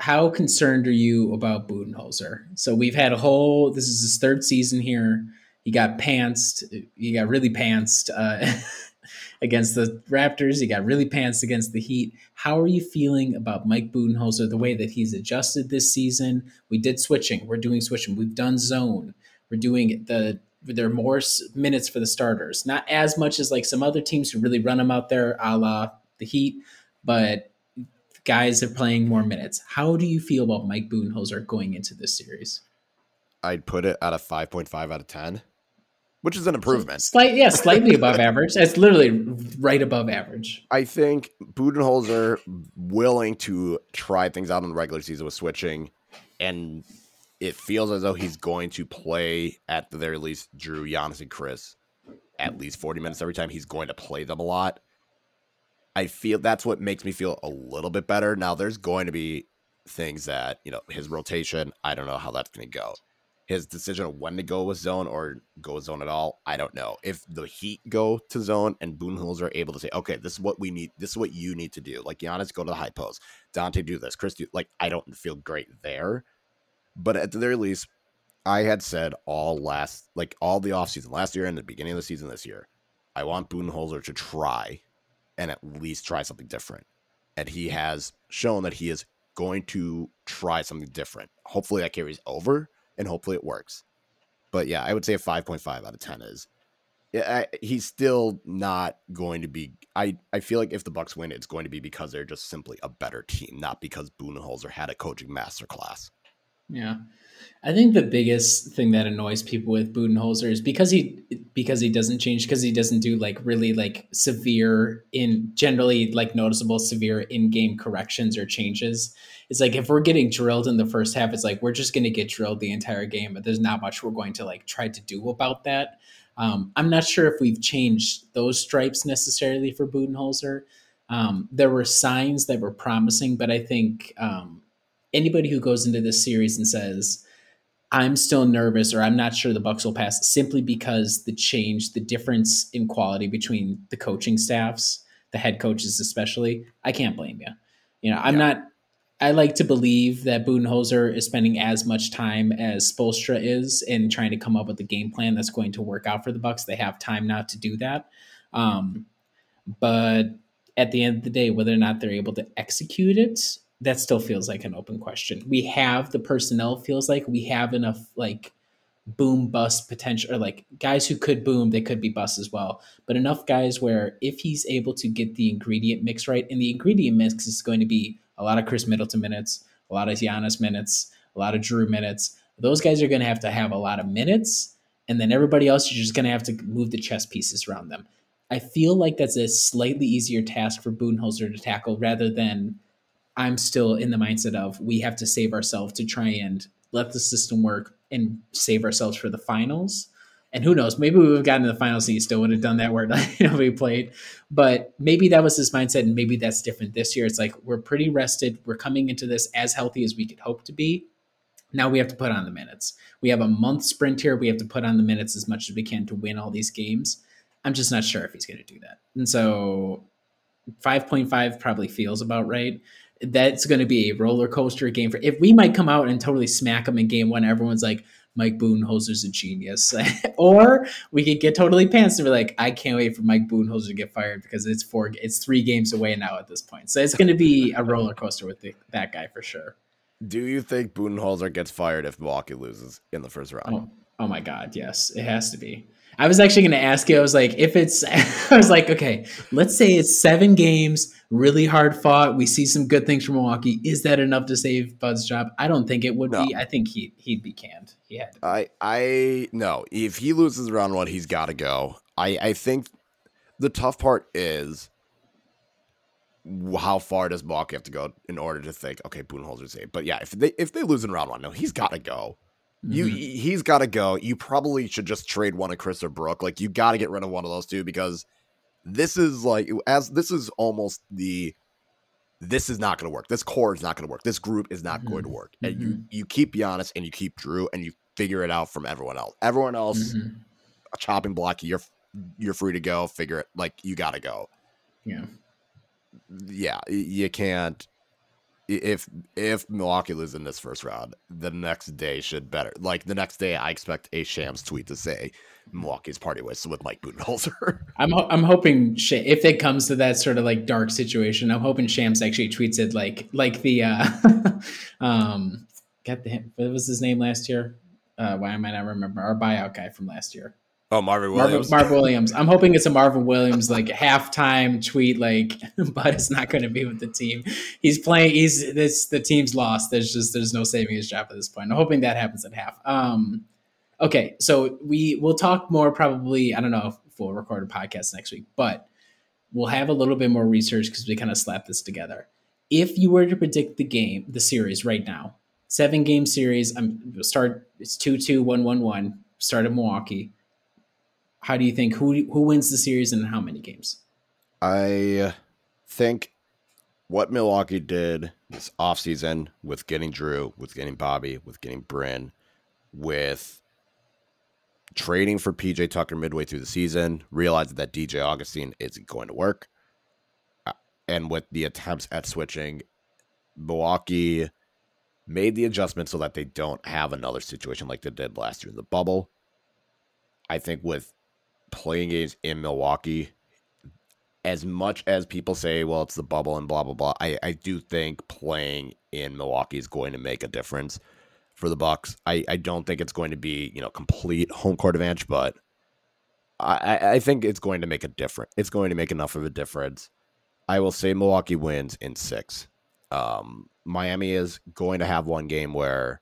how concerned are you about Budenholzer? So we've had a whole. This is his third season here. He got pantsed. He got really pantsed uh, against the Raptors. He got really pantsed against the Heat. How are you feeling about Mike Budenholzer? The way that he's adjusted this season. We did switching. We're doing switching. We've done zone. We're doing the there are more minutes for the starters. Not as much as like some other teams who really run them out there, a la the Heat, but guys are playing more minutes. How do you feel about Mike Budenholzer going into this series? I'd put it at a 5.5 out of 10, which is an improvement. Slight, yeah, slightly above average. It's literally right above average. I think Budenholzer willing to try things out in the regular season with switching and it feels as though he's going to play at the very least Drew, Giannis, and Khris at least 40 minutes every time. He's going to play them a lot. I feel that's what makes me feel a little bit better. Now, there's going to be things that, you know, his rotation, I don't know how that's going to go. His decision of when to go with zone or go zone at all, I don't know. If the Heat go to zone and Budenholzer's able to say, okay, this is what we need, this is what you need to do. Like Giannis, go to the high post. Donte, do this. Khris, do like I don't feel great there. But at the very least, I had said all last, like all the offseason, last year and the beginning of the season this year, I want Budenholzer to try and at least try something different. And he has shown that he is going to try something different. Hopefully that carries over and hopefully it works. But yeah, I would say a 5.5 out of 10 is I, he's still not going to be. I, I feel like if the Bucks win, it's going to be because they're just simply a better team, not because Budenholzer had a coaching masterclass. Yeah. I think the biggest thing that annoys people with Budenholzer is because he because he doesn't change because he doesn't do like really like severe in generally like noticeable severe in-game corrections or changes. It's like if we're getting drilled in the first half, it's like we're just going to get drilled the entire game, but there's not much we're going to like try to do about that. Um, I'm not sure if we've changed those stripes necessarily for Budenholzer. Um, there were signs that were promising, but I think um, anybody who goes into this series and says I'm still nervous or I'm not sure the Bucks will pass simply because the change, the difference in quality between the coaching staffs, the head coaches especially, I can't blame you. You know, I'm yeah. not I like to believe that Budenholzer is spending as much time as Spoelstra is in trying to come up with a game plan that's going to work out for the Bucks. They have time now to do that. Um, but at the end of the day, whether or not they're able to execute it that still feels like an open question. We have the personnel feels like we have enough like boom bust potential or like guys who could boom, they could be bust as well. But enough guys where if he's able to get the ingredient mix right, and the ingredient mix is going to be a lot of Khris Middleton minutes, a lot of Giannis minutes, a lot of Drew minutes. Those guys are going to have to have a lot of minutes, and then everybody else you're just going to have to move the chess pieces around them. I feel like that's a slightly easier task for Budenholzer to tackle rather than I'm still in the mindset of we have to save ourselves to try and let the system work and save ourselves for the finals. And who knows, maybe we would have gotten to the finals and he still would have done that where you know we played. But maybe that was his mindset, and maybe that's different this year. It's like we're pretty rested. We're coming into this as healthy as we could hope to be. Now we have to put on the minutes. We have a month sprint here. We have to put on the minutes as much as we can to win all these games. I'm just not sure if he's going to do that. And so 5.5 probably feels about right. That's going to be a roller coaster game for if we might come out and totally smack them in game one everyone's like mike budenholzer's a genius. Or we could get totally pants and be like i can't wait for mike budenholzer to get fired because it's four it's three games away now at this point. So it's going to be a roller coaster with the, that guy for sure. Do you think budenholzer gets fired if milwaukee loses in the first round? Oh, oh my god yes. It has to be I was actually going to ask you. I was like, if it's, I was like, okay, let's say it's seven games, really hard fought. We see some good things from Milwaukee. Is that enough to save Bud's job? I don't think it would no. be. I think he he'd be canned. He had. I I no. If he loses round one, he's got to go. I I think the tough part is how far does Milwaukee have to go in order to think, okay, Budenholzer's safe? But yeah, if they if they lose in round one, no, he's got to go. You mm-hmm. he's got to go. You probably should just trade one of Khris or Brook. Like you got to get rid of one of those two because this is like as this is almost the this is not going to work. This core is not going to work. This group is not mm-hmm. going to mm-hmm. work. And mm-hmm. you you keep Giannis and you keep Drew and you figure it out from everyone else. Everyone else, mm-hmm. a chopping block. You're you're free to go. Figure it. Like you got to go. Yeah. Yeah. You can't if if Milwaukee loses in this first round, the next day should better. Like the next day, I expect a Shams tweet to say Milwaukee's party was with Mike Budenholzer. I'm ho- I'm hoping if it comes to that sort of like dark situation, I'm hoping Shams actually tweets it like like the uh, um, get the what was his name last year? Uh, why am I not remember our buyout guy from last year? Oh, Marvin Williams. Marvin, Marvin Williams. I'm hoping it's a Marvin Williams like halftime tweet, like, but it's not going to be with the team. He's playing. He's this. The team's lost. There's just there's no saving his job at this point. I'm hoping that happens at half. Um, okay, so we will talk more probably. I don't know if we'll record a podcast next week, but we'll have a little bit more research because we kind of slapped this together. If you were to predict the game, the series right now, seven game series. I'm start. It's two two one one one. Start in Milwaukee how do you think who who wins the series and how many games? I think what Milwaukee did this offseason with getting Drew, with getting Bobby, with getting Bryn, with trading for PJ Tucker midway through the season, realized that DJ Augustin isn't going to work. Uh, and with the attempts at switching, Milwaukee made the adjustment so that they don't have another situation like they did last year in the bubble. I think with playing games in Milwaukee, as much as people say, well, it's the bubble and blah blah blah, I, I do think playing in Milwaukee is going to make a difference for the Bucks. I, I don't think it's going to be, you know, complete home court advantage, but I, I think it's going to make a difference. It's going to make enough of a difference. I will say Milwaukee wins in six. Um, Miami is going to have one game where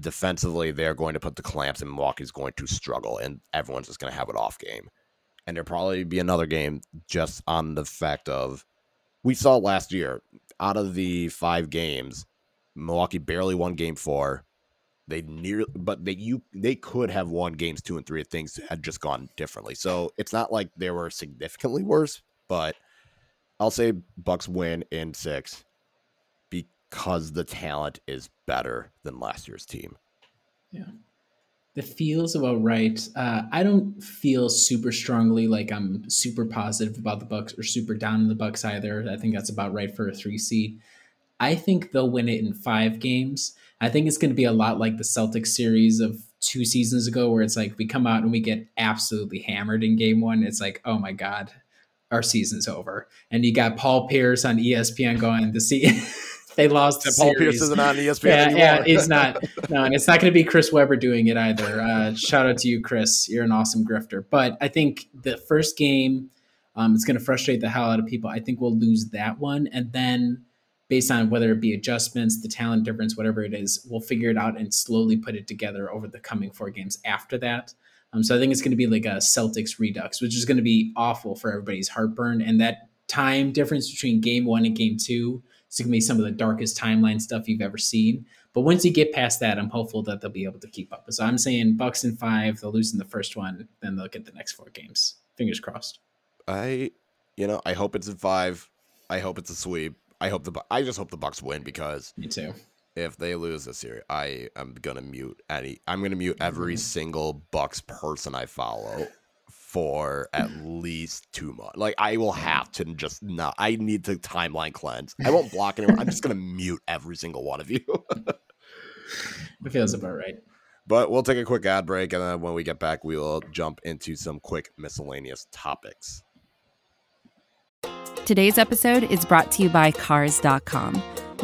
defensively, they're going to put the clamps, and Milwaukee's going to struggle, and everyone's just going to have an off game. And there'll probably be another game just on the fact of we saw last year out of the five games, Milwaukee barely won game four. They near, but they you they could have won games two and three if things had just gone differently. So it's not like they were significantly worse, but I'll say Bucks win in six because the talent is better than last year's team. Yeah. The feels about right. Uh, I don't feel super strongly like I'm super positive about the Bucks or super down in the Bucks either. I think that's about right for a three seed. I think they'll win it in five games. I think it's going to be a lot like the Celtics series of two seasons ago, where it's like we come out and we get absolutely hammered in game one. It's like, oh my God, our season's over. And you got Paul Pierce on ESPN going, the season. they lost the Paul series. Pierce isn't on ESPN yeah, anymore. yeah, it's not. No, and it's not going to be Chris Webber doing it either. Uh, shout out to you, Chris. You're an awesome grifter. But I think the first game, um, it's going to frustrate the hell out of people. I think we'll lose that one, and then based on whether it be adjustments, the talent difference, whatever it is, we'll figure it out and slowly put it together over the coming four games after that. Um, so I think it's going to be like a Celtics redux, which is going to be awful for everybody's heartburn. And that time difference between game one and game two going to be some of the darkest timeline stuff you've ever seen. But once you get past that, I'm hopeful that they'll be able to keep up. So I'm saying Bucks in five, they'll lose in the first one, then they'll get the next four games. Fingers crossed. I, you know, I hope it's in five. I hope it's a sweep. I hope the I just hope the Bucks win because Me too. if they lose this series, I am gonna mute any. I'm gonna mute every mm-hmm. single Bucks person I follow for at least two months. Like I will mm. have to just not. I need to timeline cleanse. I won't block anyone. I'm just gonna mute every single one of you. It feels about right. but we'll take a quick ad break, and then when we get back, we will jump into some quick miscellaneous topics. Today's episode is brought to you by Cars.com.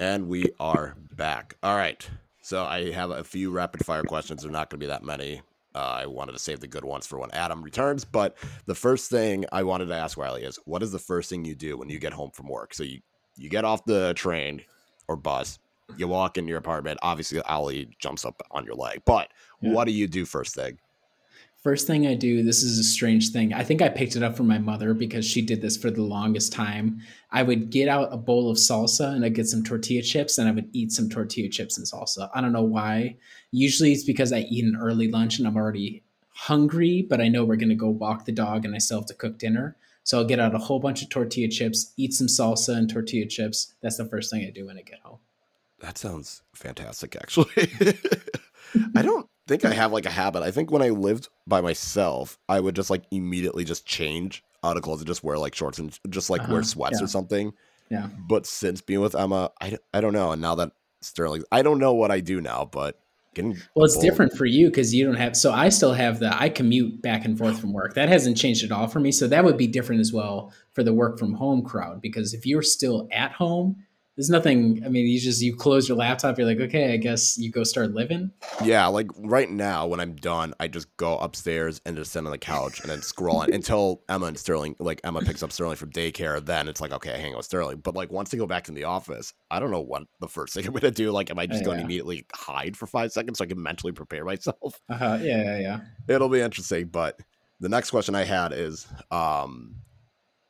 And we are back. All right. So I have a few rapid fire questions. They're not going to be that many. Uh, I wanted to save the good ones for when Adam returns. But the first thing I wanted to ask Riley is what is the first thing you do when you get home from work? So you, you get off the train or bus, you walk into your apartment. Obviously, Ollie jumps up on your leg. But Yeah. what do you do first thing? First thing I do, this is a strange thing. I think I picked it up from my mother because she did this for the longest time. I would get out a bowl of salsa and I'd get some tortilla chips and I would eat some tortilla chips and salsa. I don't know why. Usually it's because I eat an early lunch and I'm already hungry, but I know we're going to go walk the dog and I still have to cook dinner. So I'll get out a whole bunch of tortilla chips, eat some salsa and tortilla chips. That's the first thing I do when I get home. That sounds fantastic, actually. I don't think I have like a habit. I think when I lived by myself, I would just like immediately just change out of clothes and just wear like shorts and just like wear Uh-huh, sweats yeah. or something. Yeah. But since being with Emma, I, I don't know. And now that Sterling, I don't know what I do now, but getting Well, it's bold- different for you because you don't have. So I still have the. I commute back and forth from work. That hasn't changed at all for me. So that would be different as well for the work from home crowd because if you're still at home, there's nothing. I mean, you just you close your laptop. You're like, okay, I guess you go start living. Yeah, like right now when I'm done, I just go upstairs and just sit on the couch and then scroll on until Emma and Sterling, like Emma picks up Sterling from daycare. Then it's like, okay, I hang out with Sterling. But like once I go back to the office, I don't know what the first thing I'm gonna do. Like, am I just going to Yeah. immediately hide for five seconds so I can mentally prepare myself? Uh-huh. Yeah, yeah, yeah. It'll be interesting. But the next question I had is, um,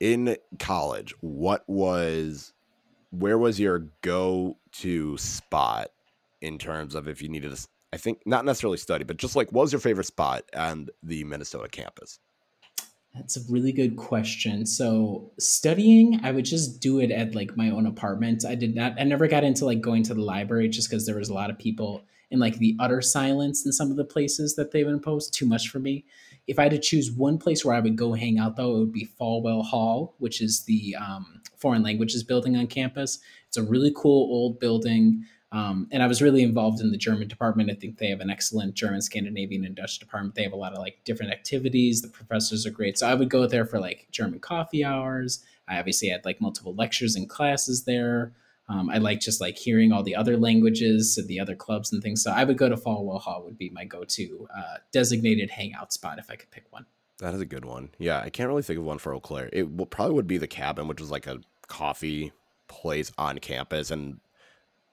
in college, what was, where was your go-to spot in terms of if you needed to, I think not necessarily study, but just like what was your favorite spot on the Minnesota campus? That's a really good question. So studying, I would just do it at like my own apartment. I did not I never got into like going to the library just because there was a lot of people and like the utter silence in some of the places that they've imposed too much for me. If I had to choose one place where I would go hang out though, it would be Folwell Hall, which is the um, foreign languages building on campus. It's a really cool old building. Um, and I was really involved in the German department. I think they have an excellent German, Scandinavian, and Dutch department. They have a lot of like different activities. The professors are great. So I would go there for like German coffee hours. I obviously had like multiple lectures and classes there. Um, I like just like hearing all the other languages and the other clubs and things. So I would go to Folwell Hall would be my go-to uh, designated hangout spot if I could pick one. That is a good one. Yeah, I can't really think of one for Eau Claire. It will, probably would be the cabin, which is like a coffee place on campus, and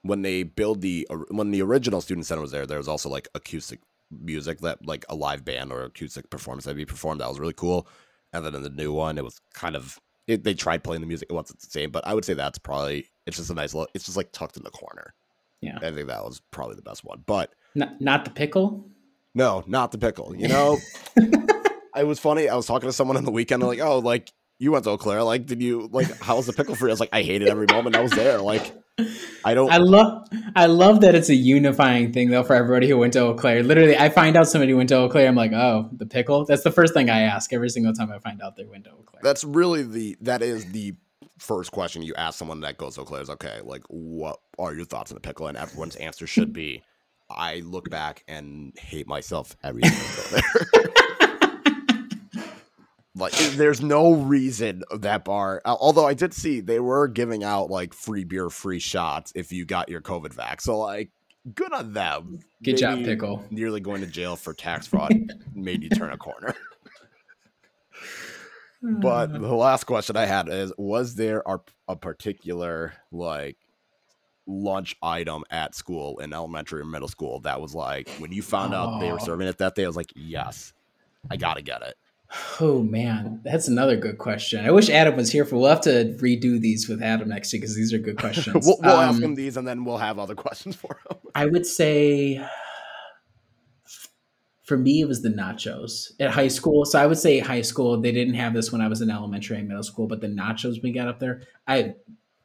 when they build the when the original student center was there, there was also like acoustic music that like a live band or acoustic performance that be performed. That was really cool. And then in the new one, it was kind of it, they tried playing the music. It wasn't the same, but I would say that's probably it's just a nice little. It's just like tucked in the corner. Yeah, I think that was probably the best one. But not not the pickle. No, not the pickle. You know, it was funny. I was talking to someone on the weekend. like, oh, like you went to Eau Claire. Like, did you like how was the pickle for you? I was like, I hated every moment I was there. Like, I don't. I love. I love that it's a unifying thing though for everybody who went to Eau Claire. Literally, I find out somebody went to Eau Claire. I'm like, oh, the pickle. That's the first thing I ask every single time I find out they went to Eau Claire. That's really the. That is the first question you ask someone that goes to Eau Claire. Is okay. Like, what are your thoughts on the pickle? And everyone's answer should be, I look back and hate myself every time I go there. Like, there's no reason that bar. Although I did see they were giving out like free beer, free shots if you got your COVID vac. So like, good on them. Good Maybe job, pickle. Nearly going to jail for tax fraud made you turn a corner. but the last question I had is: Was there a, a particular like lunch item at school in elementary or middle school that was like when you found oh. out they were oh. serving it that day? I was like, yes, I gotta get it. Oh man, that's another good question. I wish Adam was here for. We'll have to redo these with Adam next year because these are good questions. we'll, we'll um, ask him these, and then we'll have other questions for him. I would say, for me, it was the nachos at high school. So I would say high school. They didn't have this when I was in elementary and middle school, but the nachos we got up there, I,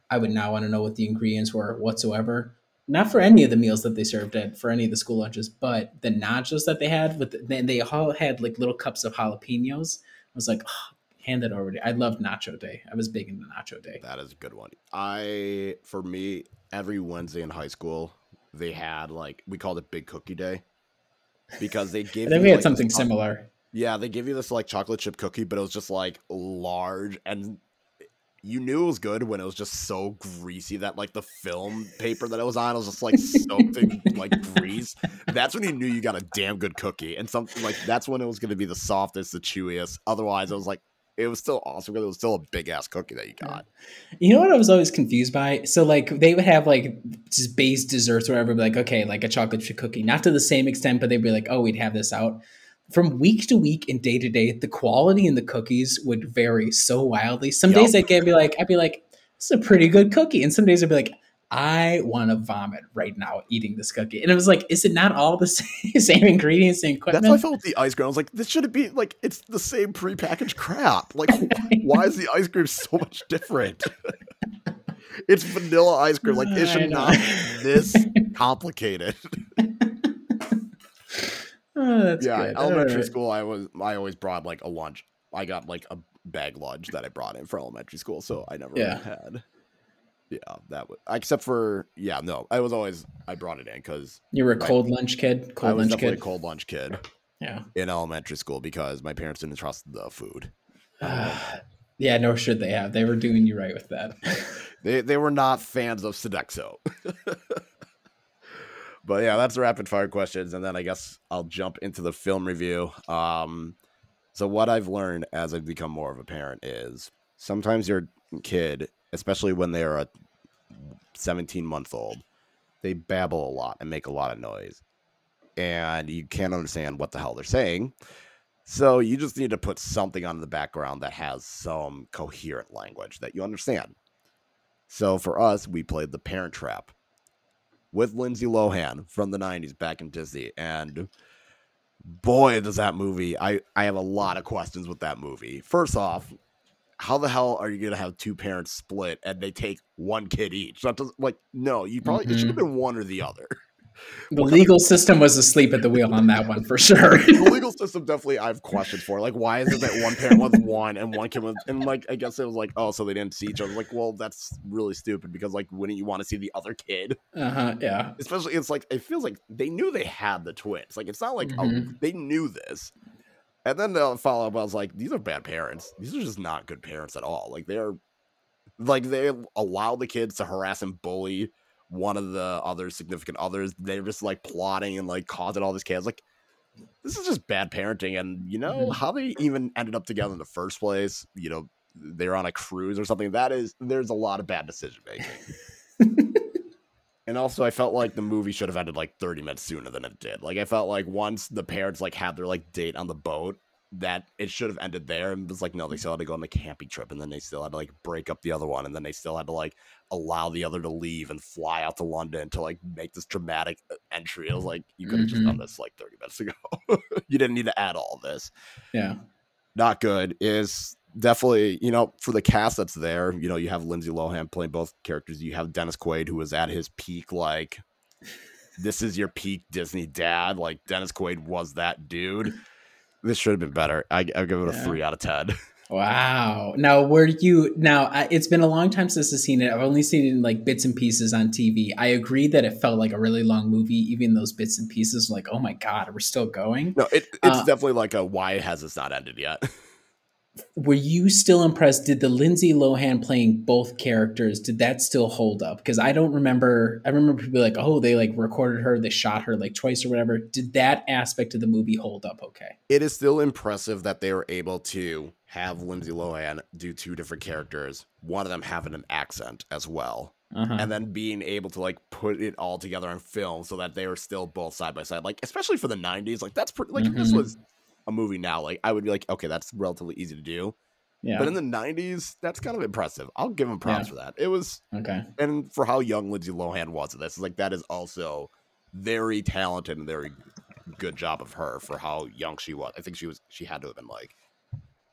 I would not want to know what the ingredients were whatsoever not for any of the meals that they served at for any of the school lunches, but the nachos that they had with the, they all had like little cups of jalapenos. I was like, oh, hand that over to. I loved Nacho Day. I was big into Nacho Day. That is a good one. I for me every Wednesday in high school they had like we called it Big Cookie Day because they gave. then we had like, something similar. Yeah, they give you this like chocolate chip cookie, but it was just like large and you knew it was good when it was just so greasy that like the film paper that it was on was just like soaked in like grease. That's when you knew you got a damn good cookie. And something like that's when it was gonna be the softest, the chewiest. Otherwise, it was like it was still awesome because it was still a big ass cookie that you got. You know what I was always confused by? So like they would have like just base desserts or whatever, like okay, like a chocolate chip cookie, not to the same extent, but they'd be like, oh, we'd have this out from week to week and day to day, the quality in the cookies would vary so wildly. Some yep. days I'd be like, I'd be like, this is a pretty good cookie. And some days I'd be like, I want to vomit right now eating this cookie. And it was like, is it not all the same, same ingredients, same equipment? That's how I felt with the ice cream. I was like, this shouldn't be like, it's the same prepackaged crap. Like, why is the ice cream so much different? it's vanilla ice cream. Like, it should not be this complicated. Oh, that's yeah, good. elementary right. school, I was I always brought like a lunch. I got like a bag lunch that I brought in for elementary school, so I never yeah. really had. Yeah, that was except for yeah, no, I was always I brought it in because you were a cold lunch kid. Cold I was definitely kid. a cold lunch kid. Yeah, in elementary school because my parents didn't trust the food. yeah, nor should they have. They were doing you right with that. they they were not fans of Sodexo. but yeah, that's the rapid fire questions, and then I guess I'll jump into the film review. Um, so what I've learned as I've become more of a parent is sometimes your kid, especially when they are a 17 month old, they babble a lot and make a lot of noise, and you can't understand what the hell they're saying. So you just need to put something on the background that has some coherent language that you understand. So for us, we played the Parent Trap with Lindsay Lohan from the 90s back in Disney. And boy, does that movie. I I have a lot of questions with that movie. First off, how the hell are you gonna have two parents split and they take one kid each? That does like no, you probably it should have Mhm. been one or the other. The legal system was asleep at the wheel on that one for sure. the legal system definitely I have questions for. Like, why is it that one parent was one and one kid was and like I guess it was like, oh, so they didn't see each other. Like, well, that's really stupid because like wouldn't you want to see the other kid? uh huh. Yeah. Especially it's like it feels like they knew they had the twins. Like it's not like oh, Mhm. they knew this. And then the follow up, I was like, these are bad parents. These are just not good parents at all. Like they're like they allow the kids to harass and bully one of the other significant others. They're just like plotting and like causing all this chaos. Like this is just bad parenting. And you know Mhm. how they even ended up together in the first place. You know they're on a cruise or something. That is there's a lot of bad decision making. And also, I felt like the movie should have ended like 30 minutes sooner than it did. Like, I felt like once the parents like had their like date on the boat, that it should have ended there. And was like, no, they still had to go on the camping trip, and then they still had to like break up the other one, and then they still had to like allow the other to leave and fly out to London to like make this dramatic uh, entry. It was like you could have just done this like 30 minutes ago. you didn't need to add all this Yeah. not good is definitely you know for the cast that's there you know you have lindsay lohan playing both characters you have dennis quaid who was at his peak like this is your peak disney dad like dennis quaid was that dude this should have been better i, I give it a Yeah. three out of ten Wow. Now, where do you now? I, it's been a long time since I've seen it. I've only seen it in like bits and pieces on TV. I agree that it felt like a really long movie. Even those bits and pieces, like, oh my god, we're still going. no it, it's Uh, definitely like a why has this not ended yet Were you still impressed? Did the Lindsay Lohan playing both characters? Did that still hold up? Because I don't remember. I remember people like, oh, they like recorded her, they shot her like twice or whatever. Did that aspect of the movie hold up? Okay. it is still impressive that they were able to have lindsay lohan do two different characters one of them having an accent as well Uh-huh. and then being able to like put it all together on film so that they were still both side by side like especially for the 90s like that's pretty like if this was a movie now like i would be like okay that's relatively easy to do yeah. but in the 90s that's kind of impressive i'll give him props Yeah. for that it was okay. and for how young lindsay lohan was in this like that is also very talented and very good job of her for how young she was i think she was she had to have been like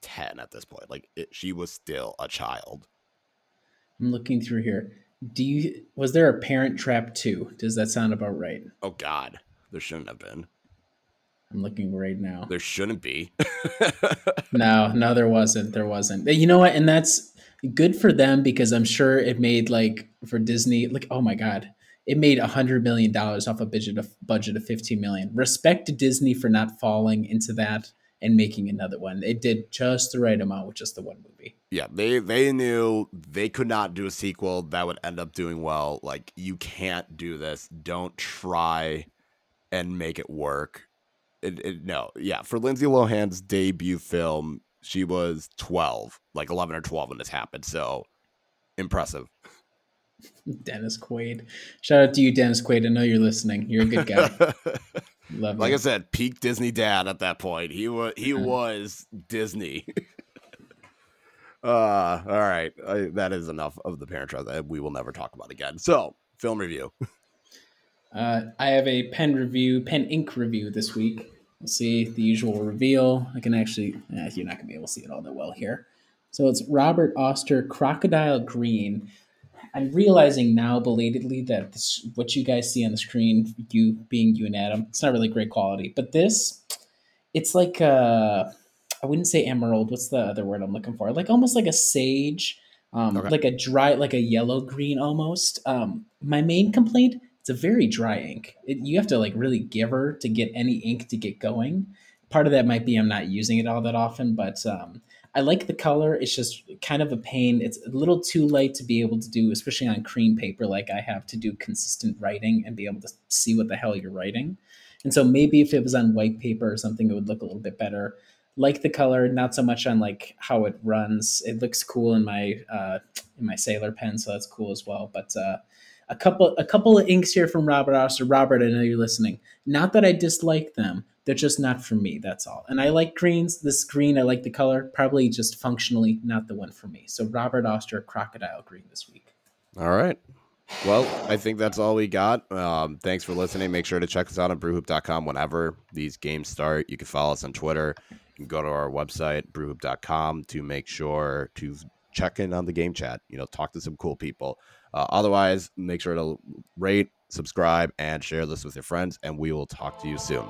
10 at this point like it, she was still a child I'm looking through here. Do you was there a Parent Trap two? Does that sound about right? oh god there shouldn't have been I'm looking right now. there shouldn't be No, no, there wasn't. There wasn't. You know what? And that's good for them because I'm sure it made like for Disney, like oh my god, it made a hundred million dollars off a budget of budget of 15 million. Respect to Disney for not falling into that and making another one. It did just the right amount with just the one movie. yeah they they knew they could not do a sequel that would end up doing well like you can't do this don't try and make it work it, it, no yeah for lindsay lohan's debut film she was 12 like 11 or 12 when this happened so impressive Dennis Quaid. Shout out to you, Dennis Quaid. I know you're listening. You're a good guy. Love like you. i said peak disney dad at that point he was he Mhm. was disney uh all right I, that is enough of the parent that we will never talk about again so film review Uh, I have a pen review, pen ink review this week. We'll see the usual reveal. I can actually, eh, you're not going to be able to see it all that well here. So it's Robert Oster Crocodile Green. I'm realizing now belatedly that this, what you guys see on the screen, you being you and Adam, it's not really great quality. But this, it's like uh, I wouldn't say emerald. What's the other word I'm looking for? Like almost like a sage, um, Okay. like a dry, like a yellow green almost. Um, my main complaint, it's a very dry ink. It, you have to like really give her to get any ink to get going. Part of that might be I'm not using it all that often, but um, I like the color. It's just kind of a pain. It's a little too light to be able to do, especially on cream paper, like I have to do consistent writing and be able to see what the hell you're writing. And so maybe if it was on white paper or something, it would look a little bit better. Like the color, not so much on like how it runs. It looks cool in my uh, in my sailor pen, so that's cool as well. But uh, a couple a couple of inks here from Robert Oster. Robert, I know you're listening. Not that I dislike them, they're just not for me. That's all. And I like greens. This green, I like the color. Probably just functionally not the one for me. So Robert Oster, crocodile green this week. All right. Well, I think that's all we got. Um, thanks for listening. Make sure to check us out on brewhoop.com whenever these games start. You can follow us on Twitter. You can go to our website, brewhoop.com, to make sure to check in on the game chat. You know, talk to some cool people. Uh, otherwise, make sure to rate, subscribe, and share this with your friends, and we will talk to you soon.